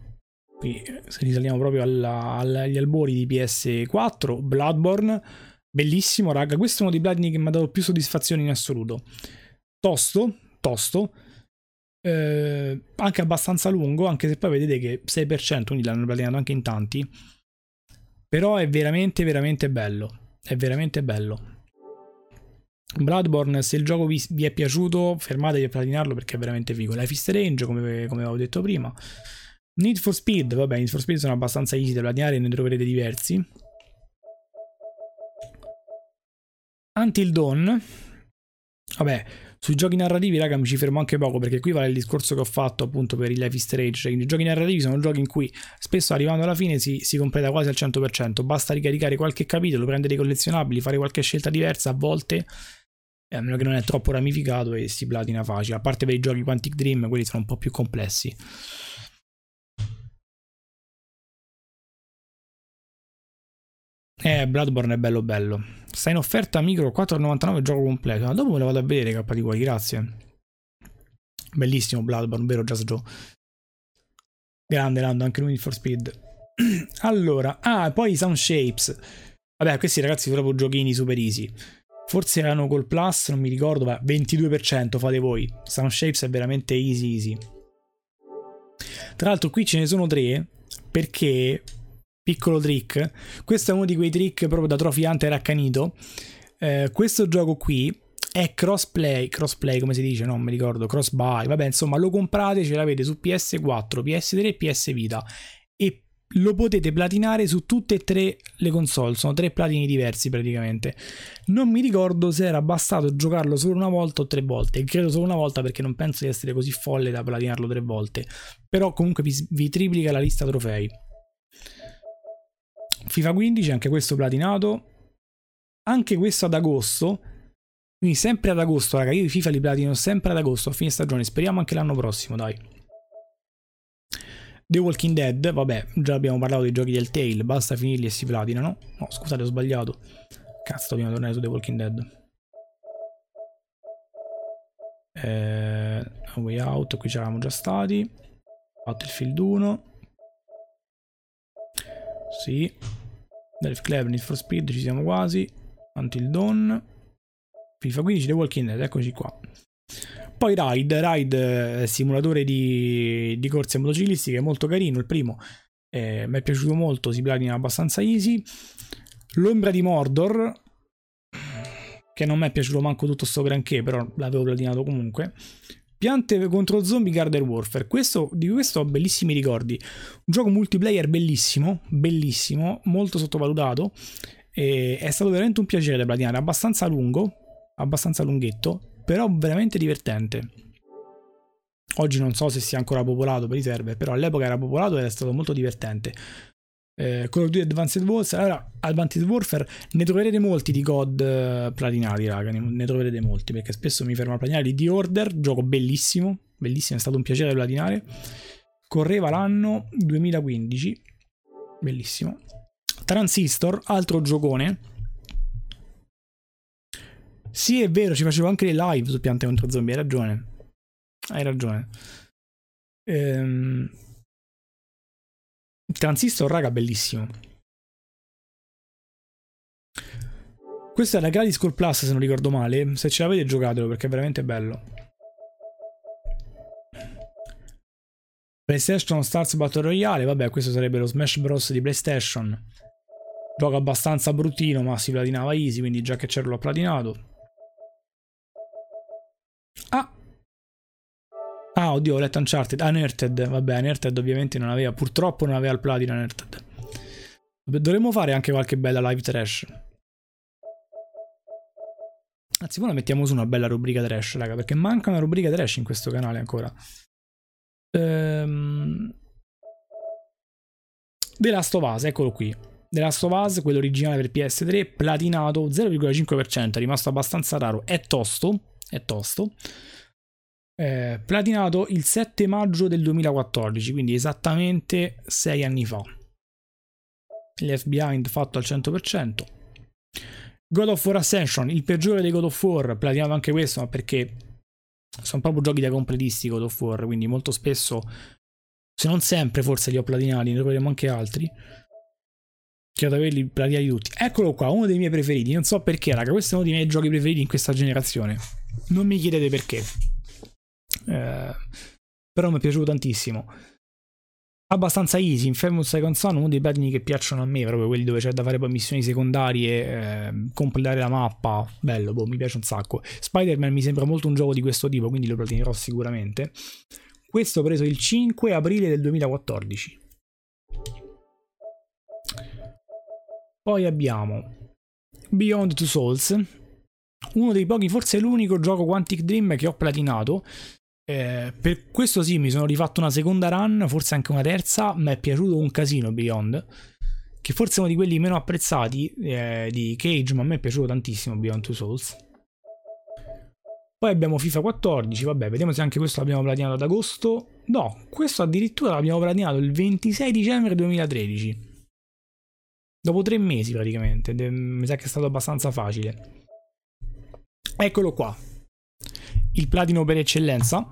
qui se risaliamo proprio alla, agli albori di PS4, Bloodborne, bellissimo raga, questo è uno dei platini che mi ha dato più soddisfazione in assoluto. Tosto, tosto, eh, anche abbastanza lungo, anche se poi vedete che 6%, quindi l'hanno platinato anche in tanti, però è veramente veramente bello, è veramente bello. Bloodborne, se il gioco vi, vi, è piaciuto, fermatevi a platinarlo perché è veramente figo. Life is Strange, come, come avevo detto prima. Need for Speed, vabbè, Need for Speed sono abbastanza easy da platinare, ne troverete diversi. Until Dawn, vabbè, sui giochi narrativi, raga, mi ci fermo anche poco perché qui vale il discorso che ho fatto appunto per il Life is Strange. Cioè, i giochi narrativi sono giochi in cui spesso arrivando alla fine si, si completa quasi al 100%. Basta ricaricare qualche capitolo, prendere i collezionabili, fare qualche scelta diversa a volte a meno che non è troppo ramificato e si platina facile. A parte per i giochi Quantic Dream, quelli sono un po' più complessi. Eh, Bloodborne è bello bello. Sta in offerta micro 4,99 gioco completo. Dopo me lo vado a vedere, K di cuori, grazie. Bellissimo Bloodborne, vero Just Joe? Grande Lando, anche lui for Speed. *clears throat* allora, ah, poi Sound Shapes. Vabbè, questi ragazzi sono proprio giochini super easy. Forse erano col plus, non mi ricordo, ma 22% fate voi. Sound Shapes è veramente easy easy. Tra l'altro qui ce ne sono tre, perché, piccolo trick, questo è uno di quei trick proprio da Trophy Hunter accanito. Eh, questo gioco qui è crossplay, crossplay come si dice, non mi ricordo, cross buy, vabbè insomma lo comprate, ce l'avete su PS4, PS3 e PS Vita. E lo potete platinare su tutte e tre le console, sono tre platini diversi praticamente. Non mi ricordo se era bastato giocarlo solo una volta o tre volte, credo solo una volta perché non penso di essere così folle da platinarlo tre volte, però comunque vi, vi triplica la lista trofei. FIFA 15, anche questo platinato, anche questo ad agosto, quindi sempre ad agosto, raga, io i FIFA li platino sempre ad agosto, a fine stagione, speriamo anche l'anno prossimo, dai. The Walking Dead, vabbè, già abbiamo parlato dei giochi del Tale, basta finirli e si platinano. No, scusate, ho sbagliato. Cazzo, dobbiamo tornare su The Walking Dead. Eh, way Out, qui ci eravamo già stati. Battlefield 1. Sì. Delph Club, Need for Speed, ci siamo quasi. Until Dawn. FIFA 15, The Walking Dead, eccoci qua. Poi Ride, Ride è simulatore di, di corse motociclistiche, molto carino, il primo. Eh, mi è piaciuto molto, si platina abbastanza easy. L'ombra di Mordor, che non mi è piaciuto manco tutto sto granché, però l'avevo platinato comunque. Piante contro zombie Garden Warfare. Questo, di questo ho bellissimi ricordi. Un gioco multiplayer bellissimo, bellissimo, molto sottovalutato. E è stato veramente un piacere da platinare, abbastanza lungo, abbastanza lunghetto, però veramente divertente. Oggi non so se sia ancora popolato per i server, però all'epoca era popolato ed è stato molto divertente eh, Call of Duty Advanced Warfare. Allora, Advanced Warfare ne troverete molti di COD eh, platinati, raga. Ne, ne, troverete molti perché spesso mi fermo a platinare di Order, gioco bellissimo, bellissimo, è stato un piacere platinare. Correva l'anno 2015, bellissimo. Transistor, altro giocone. Sì, è vero, ci facevo anche le live su Piante contro Zombie, hai ragione. Hai ragione. Ehm, Transistor, raga, bellissimo. Questa è la Grady School Plus, se non ricordo male. Se ce l'avete, giocatelo perché è veramente bello. PlayStation Stars Battle Royale, vabbè, questo sarebbe lo Smash Bros. di PlayStation. Gioco abbastanza bruttino, ma si platinava easy, quindi già che c'ero l'ho platinato. Ah, oddio, ho letto Uncharted. Unearthed, vabbè, Unearthed ovviamente non aveva, purtroppo non aveva il platino Unearthed. Dovremmo fare anche qualche bella live trash. Anzi, la mettiamo su una bella rubrica trash, raga, perché manca una rubrica trash in questo canale ancora. Ehm... The Last of Us, eccolo qui. The Last of Us, quello originale per PS3, platinato 0,5%, è rimasto abbastanza raro. È tosto, è tosto eh, platinato il 7 maggio del 2014, quindi esattamente 6 anni fa. Left Behind fatto al 100%. God of War Ascension, il peggiore dei God of War, platinato anche questo, ma perché sono proprio giochi da completisti God of War, quindi molto spesso, se non sempre forse li ho platinati, ne troveremo anche altri. Credo di averli platinati tutti. Eccolo qua, uno dei miei preferiti, non so perché, raga, questo è uno dei miei giochi preferiti in questa generazione. Non mi chiedete perché. Eh, però mi è piaciuto tantissimo. Abbastanza easy, Infamous Second Son, uno dei platini che piacciono a me, proprio quelli dove c'è da fare poi missioni secondarie, eh, completare la mappa, bello, boh, mi piace un sacco. Spider-Man mi sembra molto un gioco di questo tipo, quindi lo platinerò sicuramente. Questo ho preso il 5 aprile del 2014. Poi abbiamo Beyond Two Souls, uno dei pochi, forse l'unico gioco Quantic Dream che ho platinato. Eh, per questo sì, mi sono rifatto una seconda run, forse anche una terza. Mi è piaciuto un casino Beyond. Che forse è uno di quelli meno apprezzati eh, di Cage, ma a me è piaciuto tantissimo Beyond Two Souls. Poi abbiamo FIFA 14, vabbè, vediamo se anche questo l'abbiamo platinato ad agosto. No, questo addirittura l'abbiamo platinato il 26 dicembre 2013. Dopo tre mesi praticamente, mi sa che è stato abbastanza facile. Eccolo qua il platino per eccellenza.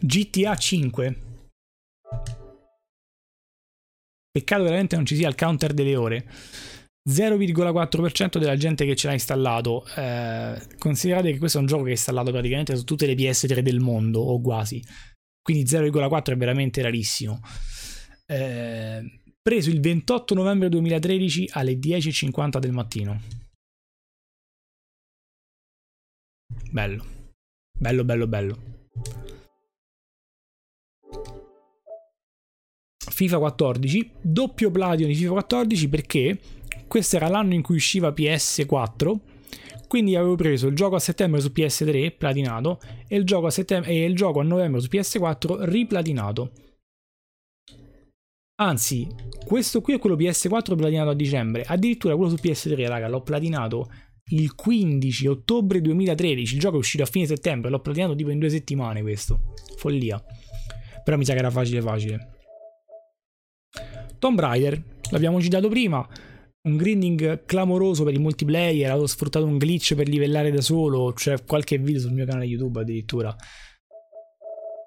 GTA 5. Peccato veramente non ci sia il counter delle ore. 0,4% della gente che ce l'ha installato. Eh, considerate che questo è un gioco che è installato praticamente su tutte le PS3 del mondo, o quasi. Quindi 0,4 è veramente rarissimo. Eh, preso il 28 novembre 2013 alle 10.50 del mattino. Bello. Bello, bello, bello. FIFA 14, doppio platino di FIFA 14 perché questo era l'anno in cui usciva PS4, quindi avevo preso il gioco a settembre su PS3 platinato e il gioco a, settem- e il gioco a novembre su PS4 riplatinato. Anzi, questo qui è quello PS4 platinato a dicembre, addirittura quello su PS3, raga, l'ho platinato il 15 ottobre 2013. Il gioco è uscito a fine settembre, l'ho platinato tipo in due settimane questo. Follia. Però mi sa che era facile facile. Tomb Raider, l'abbiamo citato prima, un grinding clamoroso per il multiplayer, avevo sfruttato un glitch per livellare da solo, c'è qualche video sul mio canale YouTube addirittura.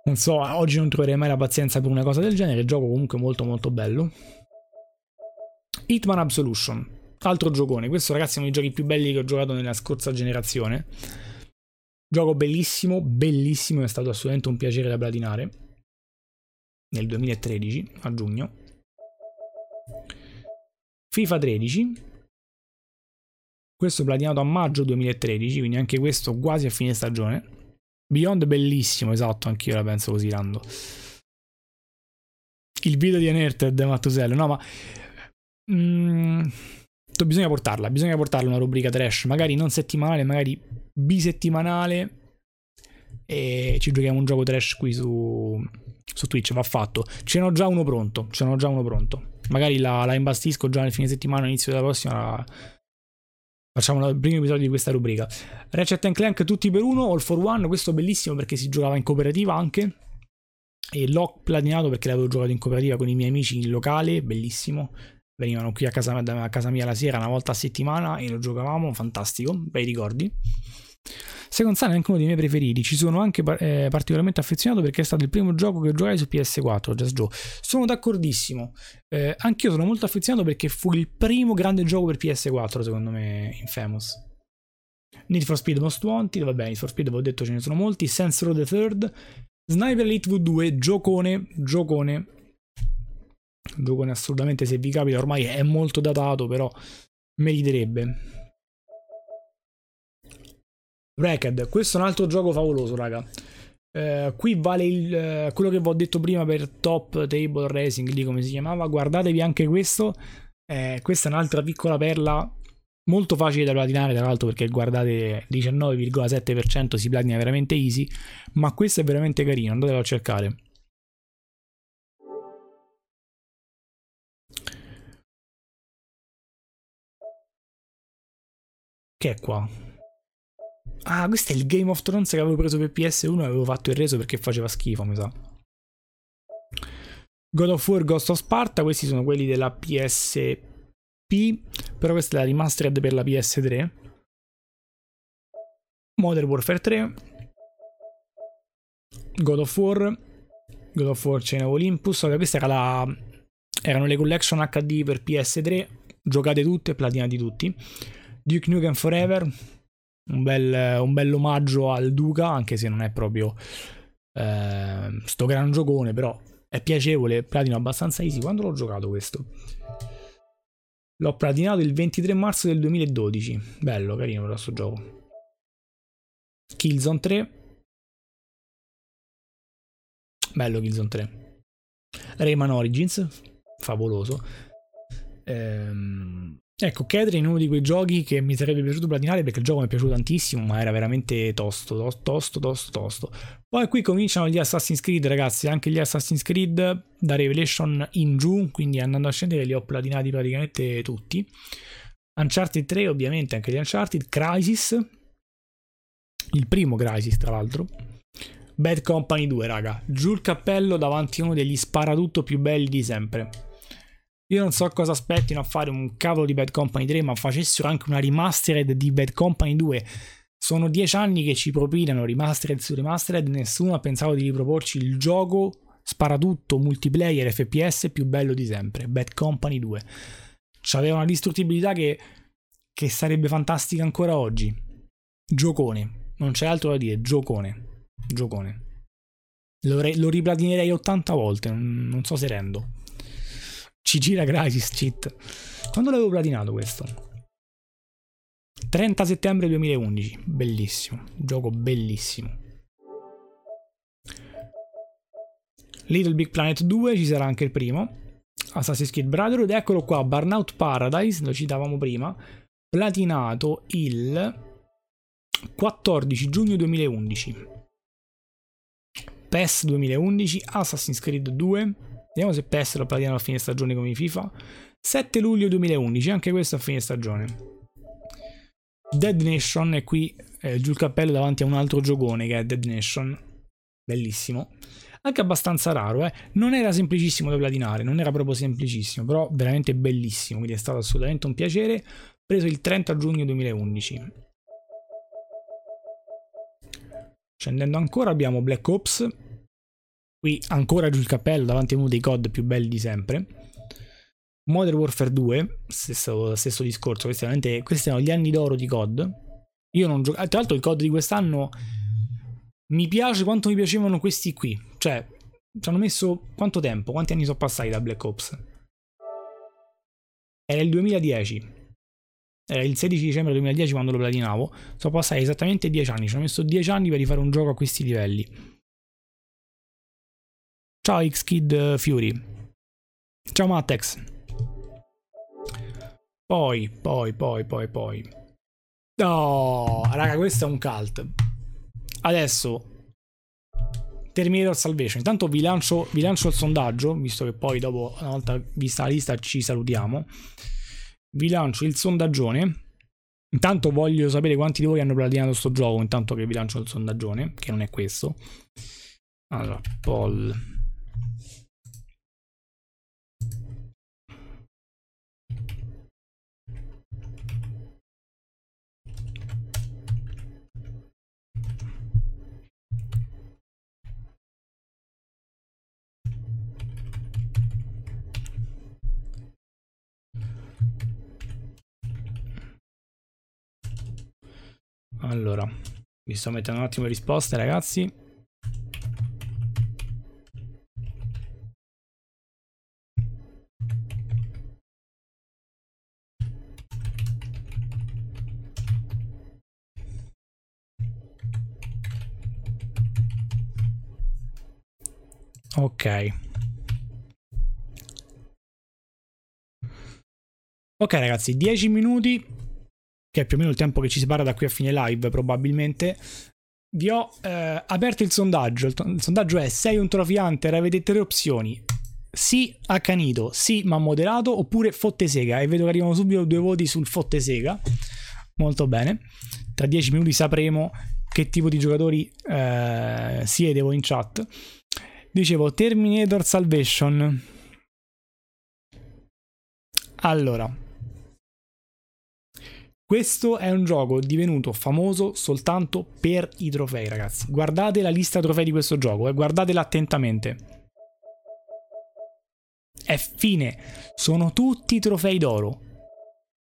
Non so, oggi non troverei mai la pazienza per una cosa del genere, gioco comunque molto molto bello. Hitman Absolution, altro giocone, questo ragazzi è uno dei giochi più belli che ho giocato nella scorsa generazione. Gioco bellissimo, bellissimo, è stato assolutamente un piacere da platinare. Nel 2013, a giugno. FIFA 13. Questo platinato a maggio 2013, quindi anche questo quasi a fine stagione. Beyond bellissimo, esatto, anch'io la penso così, Rando. Il video di Unearthed, Mattusello, no ma... Mm, bisogna portarla, bisogna portarla una rubrica trash, magari non settimanale, magari bisettimanale. E ci giochiamo un gioco trash qui su, su Twitch, va fatto. Ce n'ho già uno pronto, ce n'ho già uno pronto. Magari la, la imbastisco già nel fine settimana, inizio della prossima. Facciamo il primo episodio di questa rubrica. Ratchet Clank tutti per uno, all for one. Questo bellissimo perché si giocava in cooperativa anche. E l'ho platinato perché l'avevo giocato in cooperativa con i miei amici in locale, bellissimo. Venivano qui a casa, a casa mia la sera una volta a settimana e lo giocavamo, fantastico, bei ricordi. Second Sun è anche uno dei miei preferiti. Ci sono anche eh, particolarmente affezionato perché è stato il primo gioco che giocai su PS4, Just Joe. Sono d'accordissimo. Eh, anch'io sono molto affezionato perché fu il primo grande gioco per PS4, secondo me, Infamous. Need for Speed Most Wanted, vabbè, Need for Speed, avevo detto ce ne sono molti. Sense Road the Third. Sniper Elite V2, giocone, giocone. Giocone assolutamente, se vi capita, ormai è molto datato, però meriterebbe. Racked, questo è un altro gioco favoloso, raga. Uh, qui vale il, uh, quello che vi ho detto prima per Top Table Racing, lì come si chiamava. Guardatevi anche questo. Eh, questa è un'altra piccola perla molto facile da platinare, tra l'altro, perché guardate 19,7% si platina veramente easy. Ma questo è veramente carino, andatelo a cercare. Che è qua? Ah, questo è il Game of Thrones che avevo preso per PS1 e avevo fatto il reso perché faceva schifo, mi sa. God of War Ghost of Sparta, questi sono quelli della PSP, però questa è la remastered per la PS3. Modern Warfare 3. God of War. God of War Chain of Olympus. Questa era la... erano le collection HD per PS3. Giocate tutte, platinati tutti. Duke Nukem Forever un bel, un bel omaggio al Duca, anche se non è proprio eh, sto gran giocone, però è piacevole, platino abbastanza easy. Quando l'ho giocato questo? L'ho platinato il 23 marzo del 2012. Bello, carino questo gioco. Killzone 3. Bello Killzone 3. Rayman Origins. Favoloso. Ehm, Ecco, Catherine è uno di quei giochi che mi sarebbe piaciuto platinare perché il gioco mi è piaciuto tantissimo, ma era veramente tosto, tosto, tosto, tosto. Poi qui cominciano gli Assassin's Creed, ragazzi, anche gli Assassin's Creed da Revelation in giù, quindi andando a scendere li ho platinati praticamente tutti. Uncharted 3, ovviamente, anche gli Uncharted, Crisis, il primo Crisis, tra l'altro. Bad Company 2, raga. Giù il cappello davanti a uno degli sparatutto più belli di sempre. Io non so cosa aspettino a fare un cavolo di Bad Company 3, ma facessero anche una remastered di Bad Company 2. Sono dieci anni che ci propinano remastered su remastered, nessuno ha pensato di riproporci il gioco sparatutto multiplayer FPS più bello di sempre, Bad Company 2. C'aveva una distruttibilità che, che sarebbe fantastica ancora oggi. Giocone, non c'è altro da dire, giocone, giocone. Lo, re, lo riplatinerei 80 volte, non, so se rendo. Ci gira Crisis Cheat. Quando l'avevo platinato questo? 30 settembre 2011. Bellissimo. Gioco bellissimo. Little Big Planet 2 ci sarà anche il primo. Assassin's Creed Brotherhood. Eccolo qua. Burnout Paradise. Lo citavamo prima. Platinato il 14 giugno 2011. PES 2011. Assassin's Creed 2. Vediamo se PES lo platiamo a fine stagione come FIFA. 7 luglio 2011, anche questo a fine stagione. Dead Nation, e qui eh, giù il cappello davanti a un altro giocone che è Dead Nation. bellissimo. Anche abbastanza raro, eh. Non era semplicissimo da platinare, non era proprio semplicissimo, però veramente bellissimo, quindi è stato assolutamente un piacere. Preso il 30 giugno 2011. Scendendo ancora abbiamo Black Ops. Qui ancora giù il cappello davanti a uno dei COD più belli di sempre. Modern Warfare 2, stesso, stesso discorso, questi, questi erano gli anni d'oro di COD. Io non gioco. Tra l'altro, il COD di quest'anno mi piace quanto mi piacevano questi qui. Cioè, ci hanno messo quanto tempo? Quanti anni sono passati da Black Ops? Era il 2010. Era il 16 dicembre 2010 quando lo platinavo. Sono passati esattamente 10 anni. Ci hanno messo 10 anni per rifare un gioco a questi livelli. Ciao X-Kid Fury. Ciao Mattex. Poi, poi, poi, poi, poi. Oh, raga, questo è un cult. Adesso Terminator Salvation. Intanto vi lancio, vi lancio il sondaggio, visto che poi dopo, una volta vista la lista, ci salutiamo. Vi lancio il sondaggione. Intanto voglio sapere quanti di voi hanno platinato sto gioco, intanto che vi lancio il sondaggione, che non è questo. Allora, poll Allora, vi sto mettendo un attimo le risposte, ragazzi. Ok. Ok ragazzi, 10 minuti che è più o meno il tempo che ci separa da qui a fine live probabilmente, vi ho eh, aperto il sondaggio. Il, il, sondaggio è: sei un trophy hunter? Avete tre opzioni. Sì, accanito, sì, ma moderato, oppure fotte sega. E vedo che arrivano subito due voti sul fotte sega. Molto bene. Tra dieci minuti sapremo che tipo di giocatori eh, siete voi in chat. Dicevo Terminator Salvation. Allora, questo è un gioco divenuto famoso soltanto per i trofei, ragazzi. Guardate la lista trofei di questo gioco e eh, guardatela attentamente. È fine. Sono tutti trofei d'oro.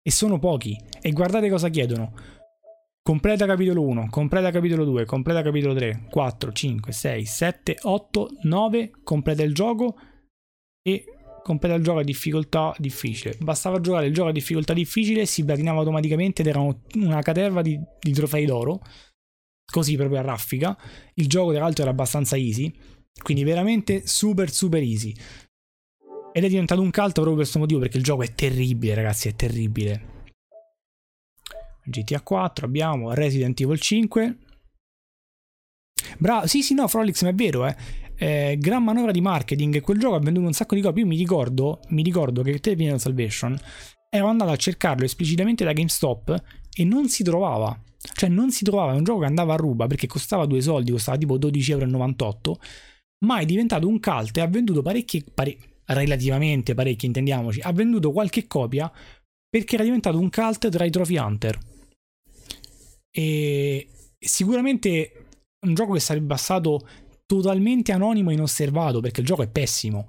E sono pochi. E guardate cosa chiedono. Completa capitolo 1, completa capitolo 2, completa capitolo 3, 4, 5, 6, 7, 8, 9, completa il gioco e completa il gioco a difficoltà difficile. Bastava giocare il gioco a difficoltà difficile, si platinava automaticamente ed era una caterva di, di trofei d'oro. Così proprio a raffica. Il gioco, tra l'altro, era abbastanza easy. Quindi veramente super super easy. Ed è diventato un cult proprio per questo motivo, perché il gioco è terribile, ragazzi, è terribile. GTA 4 abbiamo Resident Evil 5. Bravo, sì sì no, Frolix, ma è vero, eh eh, gran manovra di marketing. Quel gioco ha venduto un sacco di copie. Io mi ricordo, mi ricordo che Terminator Salvation ero andato a cercarlo esplicitamente da GameStop e non si trovava. Cioè, non si trovava. È un gioco che andava a ruba perché costava due soldi, costava tipo 12,98€. Ma è diventato un cult e ha venduto parecchie, pare, relativamente parecchie, intendiamoci. Ha venduto qualche copia perché era diventato un cult tra i trophy hunter. E sicuramente un gioco che sarebbe passato totalmente anonimo e inosservato perché il gioco è pessimo.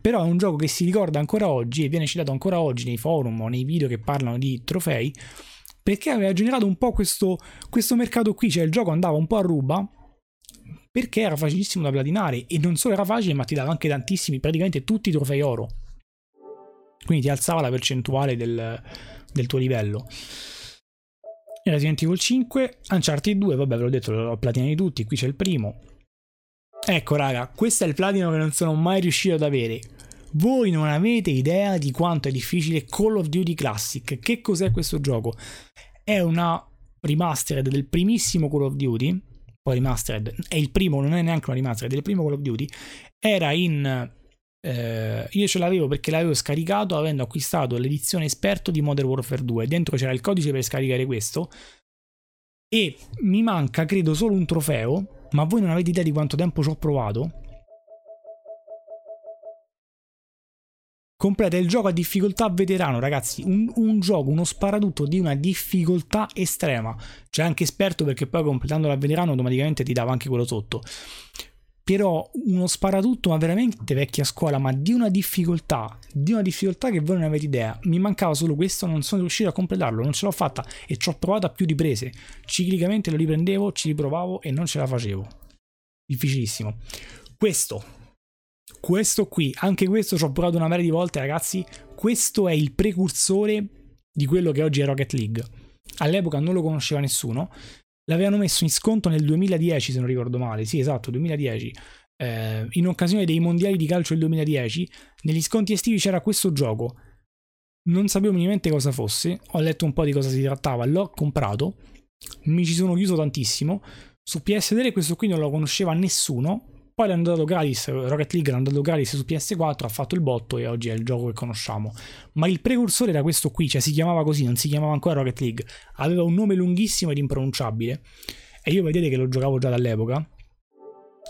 Però è un gioco che si ricorda ancora oggi e viene citato ancora oggi nei forum o nei video che parlano di trofei perché aveva generato un po' questo, questo mercato qui, cioè il gioco andava un po' a ruba perché era facilissimo da platinare e non solo era facile ma ti dava anche tantissimi, praticamente tutti i trofei oro. Quindi ti alzava la percentuale del, del tuo livello. Resident Evil 5, Uncharted 2, vabbè ve l'ho detto, l'ho platinati tutti, qui c'è il primo. Ecco raga, questo è il platino che non sono mai riuscito ad avere. Voi non avete idea di quanto è difficile Call of Duty Classic. Che cos'è questo gioco? È una remastered del primissimo Call of Duty. Poi remastered, è il primo, non è neanche una remastered, è il primo Call of Duty. Era in... Eh, io ce l'avevo perché l'avevo scaricato avendo acquistato l'edizione esperto di Modern Warfare 2. Dentro c'era il codice per scaricare questo. E mi manca, credo, solo un trofeo ma voi non avete idea di quanto tempo ci ho provato? Completa il gioco a difficoltà veterano, ragazzi. Un, un, gioco, uno sparatutto di una difficoltà estrema. C'è anche esperto perché poi completandolo a veterano automaticamente ti dava anche quello sotto. Però uno sparatutto, ma veramente vecchia scuola, ma di una difficoltà, di una difficoltà che voi non avete idea. Mi mancava solo questo, non sono riuscito a completarlo, non ce l'ho fatta e ci ho provato a più riprese. Ciclicamente lo riprendevo, ci riprovavo e non ce la facevo. Difficilissimo. Questo questo qui, anche questo ci ho provato una marea di volte, ragazzi. Questo è il precursore di quello che oggi è Rocket League. All'epoca non lo conosceva nessuno. L'avevano messo in sconto nel 2010, se non ricordo male. Sì, esatto, 2010. Eh, in occasione dei mondiali di calcio del 2010, negli sconti estivi c'era questo gioco. Non sapevo minimamente cosa fosse. Ho letto un po' di cosa si trattava. L'ho comprato. Mi ci sono chiuso tantissimo. Su PS3 questo qui non lo conosceva nessuno poi l'hanno dato gratis, Rocket League l'hanno dato gratis su PS4, ha fatto il botto e oggi è il gioco che conosciamo. Ma il precursore era questo qui, cioè si chiamava così, non si chiamava ancora Rocket League. Aveva un nome lunghissimo ed impronunciabile. E io vedete che lo giocavo già dall'epoca.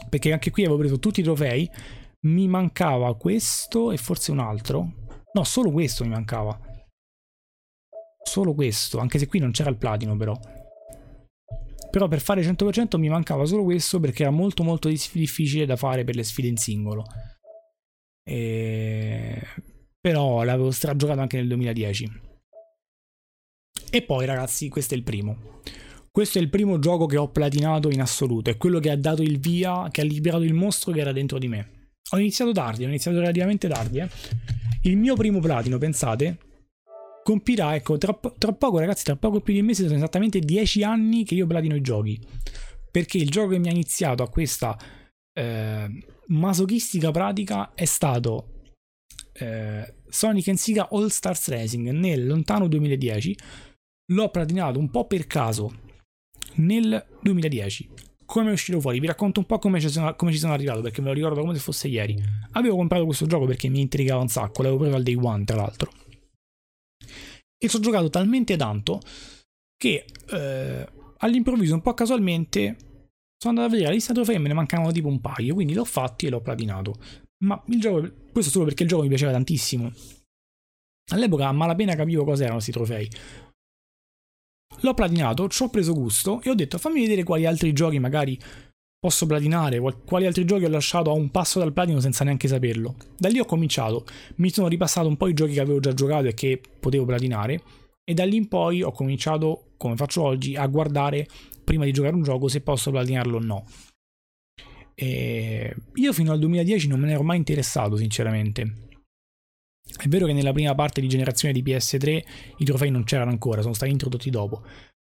Perché anche qui avevo preso tutti i trofei. Mi mancava questo e forse un altro. No, solo questo mi mancava. Solo questo, anche se qui non c'era il platino però però per fare 100% mi mancava solo questo perché era molto molto difficile da fare per le sfide in singolo. E... Però l'avevo stragiocato anche nel 2010. E poi ragazzi, questo è il primo. Questo è il primo gioco che ho platinato in assoluto, è quello che ha dato il via, che ha liberato il mostro che era dentro di me. Ho iniziato tardi, ho iniziato relativamente tardi. Eh. Il mio primo platino, pensate, compirà, ecco, tra, tra, poco ragazzi, tra poco più di un mese sono esattamente 10 anni che io platino i giochi. Perché il gioco che mi ha iniziato a questa eh, masochistica pratica è stato eh, Sonic Sega All Stars Racing nel lontano 2010. L'ho platinato un po' per caso nel 2010. Come è uscito fuori? Vi racconto un po' come ci, sono, come ci sono arrivato perché me lo ricordo come se fosse ieri. Avevo comprato questo gioco perché mi intrigava un sacco, l'avevo preso al day one tra l'altro e ci ho giocato talmente tanto che eh, all'improvviso, un po' casualmente, sono andato a vedere la lista trofei e me ne mancavano tipo un paio, quindi l'ho fatti e l'ho platinato. Ma il gioco, questo solo perché il gioco mi piaceva tantissimo. All'epoca a malapena capivo cosa erano questi trofei. L'ho platinato, ci ho preso gusto e ho detto fammi vedere quali altri giochi magari posso platinare, quali altri giochi ho lasciato a un passo dal platino senza neanche saperlo. Da lì ho cominciato, mi sono ripassato un po' i giochi che avevo già giocato e che potevo platinare e da lì in poi ho cominciato, come faccio oggi, a guardare prima di giocare un gioco se posso platinarlo o no. E io fino al 2010 non me ne ero mai interessato, sinceramente. È vero che nella prima parte di generazione di PS3 i trofei non c'erano ancora, sono stati introdotti dopo.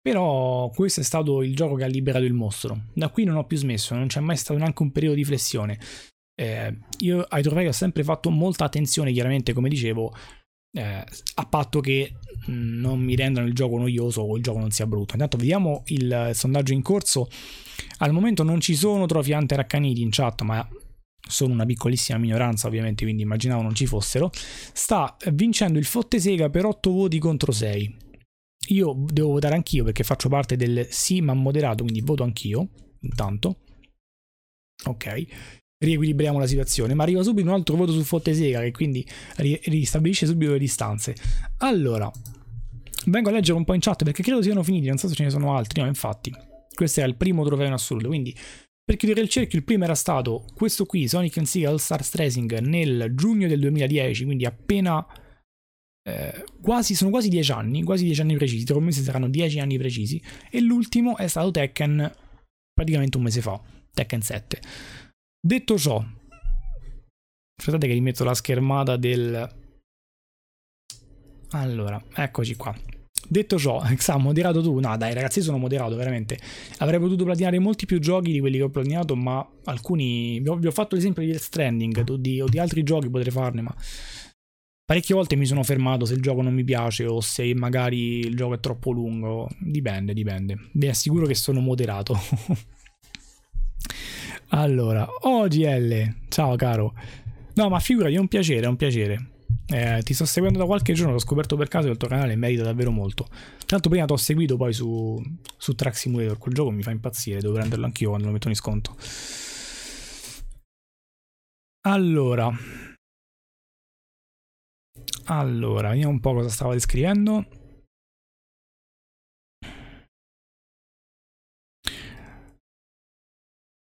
Però questo è stato il gioco che ha liberato il mostro. Da qui non ho più smesso, non c'è mai stato neanche un periodo di flessione. Eh, io ai trofei ho sempre fatto molta attenzione, chiaramente, come dicevo, eh, a patto che non mi rendano il gioco noioso o il gioco non sia brutto. Intanto vediamo il sondaggio in corso. Al momento non ci sono trofei Hunter accaniti in chat, ma sono una piccolissima minoranza ovviamente, quindi immaginavo non ci fossero. Sta vincendo il Fottesega per 8 voti contro 6. Io devo votare anch'io perché faccio parte del sì ma moderato, quindi voto anch'io, intanto. Ok, riequilibriamo la situazione, ma arriva subito un altro voto su Fottesega che quindi ristabilisce subito le distanze. Allora, vengo a leggere un po' in chat perché credo siano finiti, non so se ce ne sono altri, no infatti. Questo era il primo trofeo in assoluto, quindi per chiudere il cerchio il primo era stato questo qui, Sonic Sega All Stars Racing nel giugno del 2010, quindi appena eh, quasi, sono quasi dieci anni, quasi dieci anni precisi, tra un mese saranno dieci anni precisi, e l'ultimo è stato Tekken praticamente un mese fa, Tekken 7. Detto ciò, aspettate che rimetto la schermata del... Allora, eccoci qua. Detto ciò, *laughs* Xa, moderato tu? No, dai, ragazzi, sono moderato, veramente. Avrei potuto platinare molti più giochi di quelli che ho platinato, ma alcuni. Vi ho, vi ho fatto l'esempio di Death Stranding o di, o di altri giochi, potrei farne, ma Parecchie volte mi sono fermato se il gioco non mi piace o se magari il gioco è troppo lungo. Dipende, dipende. Vi assicuro che sono moderato. *laughs* allora, OGL, ciao caro. No, ma figurati, è un piacere, è un piacere. Eh, ti sto seguendo da qualche giorno, l'ho scoperto per caso e il tuo canale merita davvero molto. Tanto prima ti ho seguito poi su, su Track Simulator, quel gioco mi fa impazzire, devo prenderlo anch'io quando lo metto in sconto. Allora. Allora, vediamo un po' cosa stava descrivendo.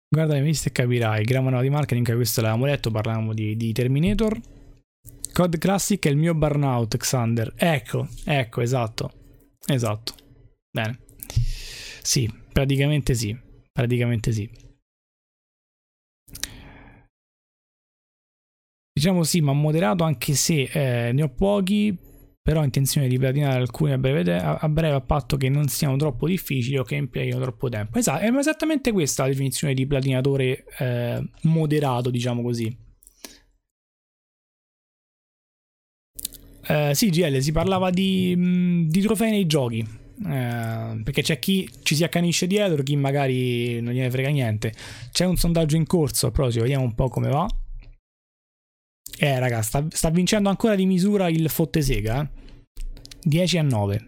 Guarda le mie liste e capirai. Gran manuale di marketing, questo l'avevamo letto, parlavamo di, di Terminator. Code Classic è il mio burnout, Xander. Ecco, ecco, esatto. Esatto. Bene. Sì, praticamente sì. Praticamente sì. Diciamo sì, ma moderato anche se eh, ne ho pochi, però ho intenzione di platinare alcuni a breve, a breve a patto che non siano troppo difficili o che impieghino troppo tempo. Esatto, è esattamente questa la definizione di platinatore eh, moderato, diciamo così. Eh, sì, GL, si parlava di, mh, di trofei nei giochi. Eh, perché c'è chi ci si accanisce dietro, chi magari non gliene frega niente. C'è un sondaggio in corso, però vediamo un po' come va. Eh, raga, sta, sta vincendo ancora di misura il Fottesega. Eh? 10 a 9.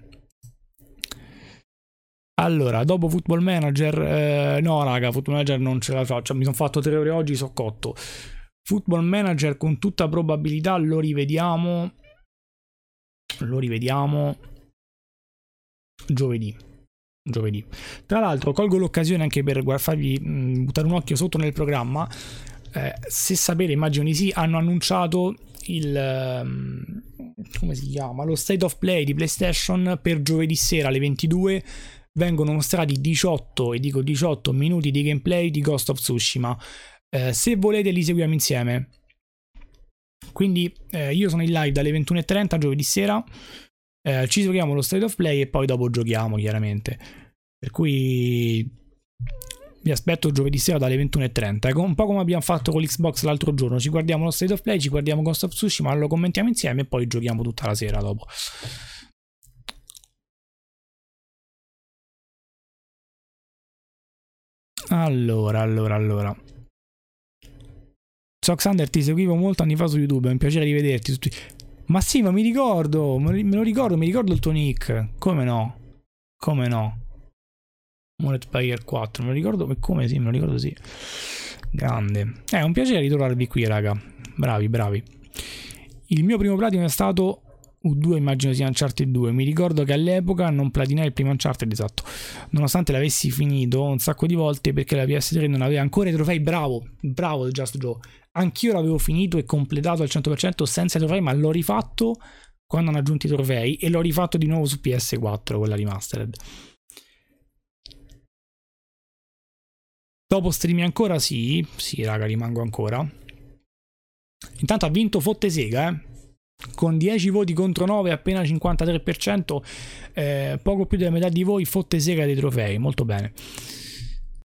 Allora, dopo Football Manager, eh, no, raga, Football Manager non ce la faccio. Mi sono fatto 3 ore oggi, so cotto. Football Manager con tutta probabilità lo rivediamo. Lo rivediamo giovedì. Giovedì. Tra l'altro, colgo l'occasione anche per farvi mh, buttare un occhio sotto nel programma eh, se sapete, immagino di sì, hanno annunciato il um, come si chiama lo state of play di PlayStation per giovedì sera alle 22 vengono mostrati 18 e dico 18 minuti di gameplay di Ghost of Tsushima. Eh, se volete li seguiamo insieme. Quindi eh, io sono in live dalle 21.30 giovedì sera. Eh, ci seguiamo lo state of play e poi dopo giochiamo chiaramente. Per cui vi aspetto giovedì sera dalle 21.30. Ecco, un po' come abbiamo fatto con l'Xbox l'altro giorno. Ci guardiamo lo State of Play, ci guardiamo Ghost of Tsushima, lo commentiamo insieme e poi giochiamo tutta la sera dopo. Allora, allora, allora. So Xander ti seguivo molto anni fa su YouTube, è un piacere rivederti. Ma sì, ma mi ricordo, me lo ricordo, mi ricordo il tuo nick. Come no? Come no? Mullet Player 4, me lo ricordo come sì, me lo ricordo sì. Grande. È un piacere ritrovarvi qui, raga. Bravi, bravi. Il mio primo platino è stato U2, immagino sia Uncharted 2. Mi ricordo che all'epoca non platinai il primo Uncharted, esatto. Nonostante l'avessi finito un sacco di volte perché la PS3 non aveva ancora i trofei. Bravo, bravo Just Joe. Anch'io l'avevo finito e completato al 100% senza i trofei, ma l'ho rifatto quando hanno aggiunto i trofei e l'ho rifatto di nuovo su PS4, quella remastered. Dopo streami ancora? Sì, sì, raga, rimango ancora. Intanto ha vinto Fottesega, eh? Con 10 voti contro 9, appena 53%, eh, poco più della metà di voi Fottesega dei trofei, molto bene.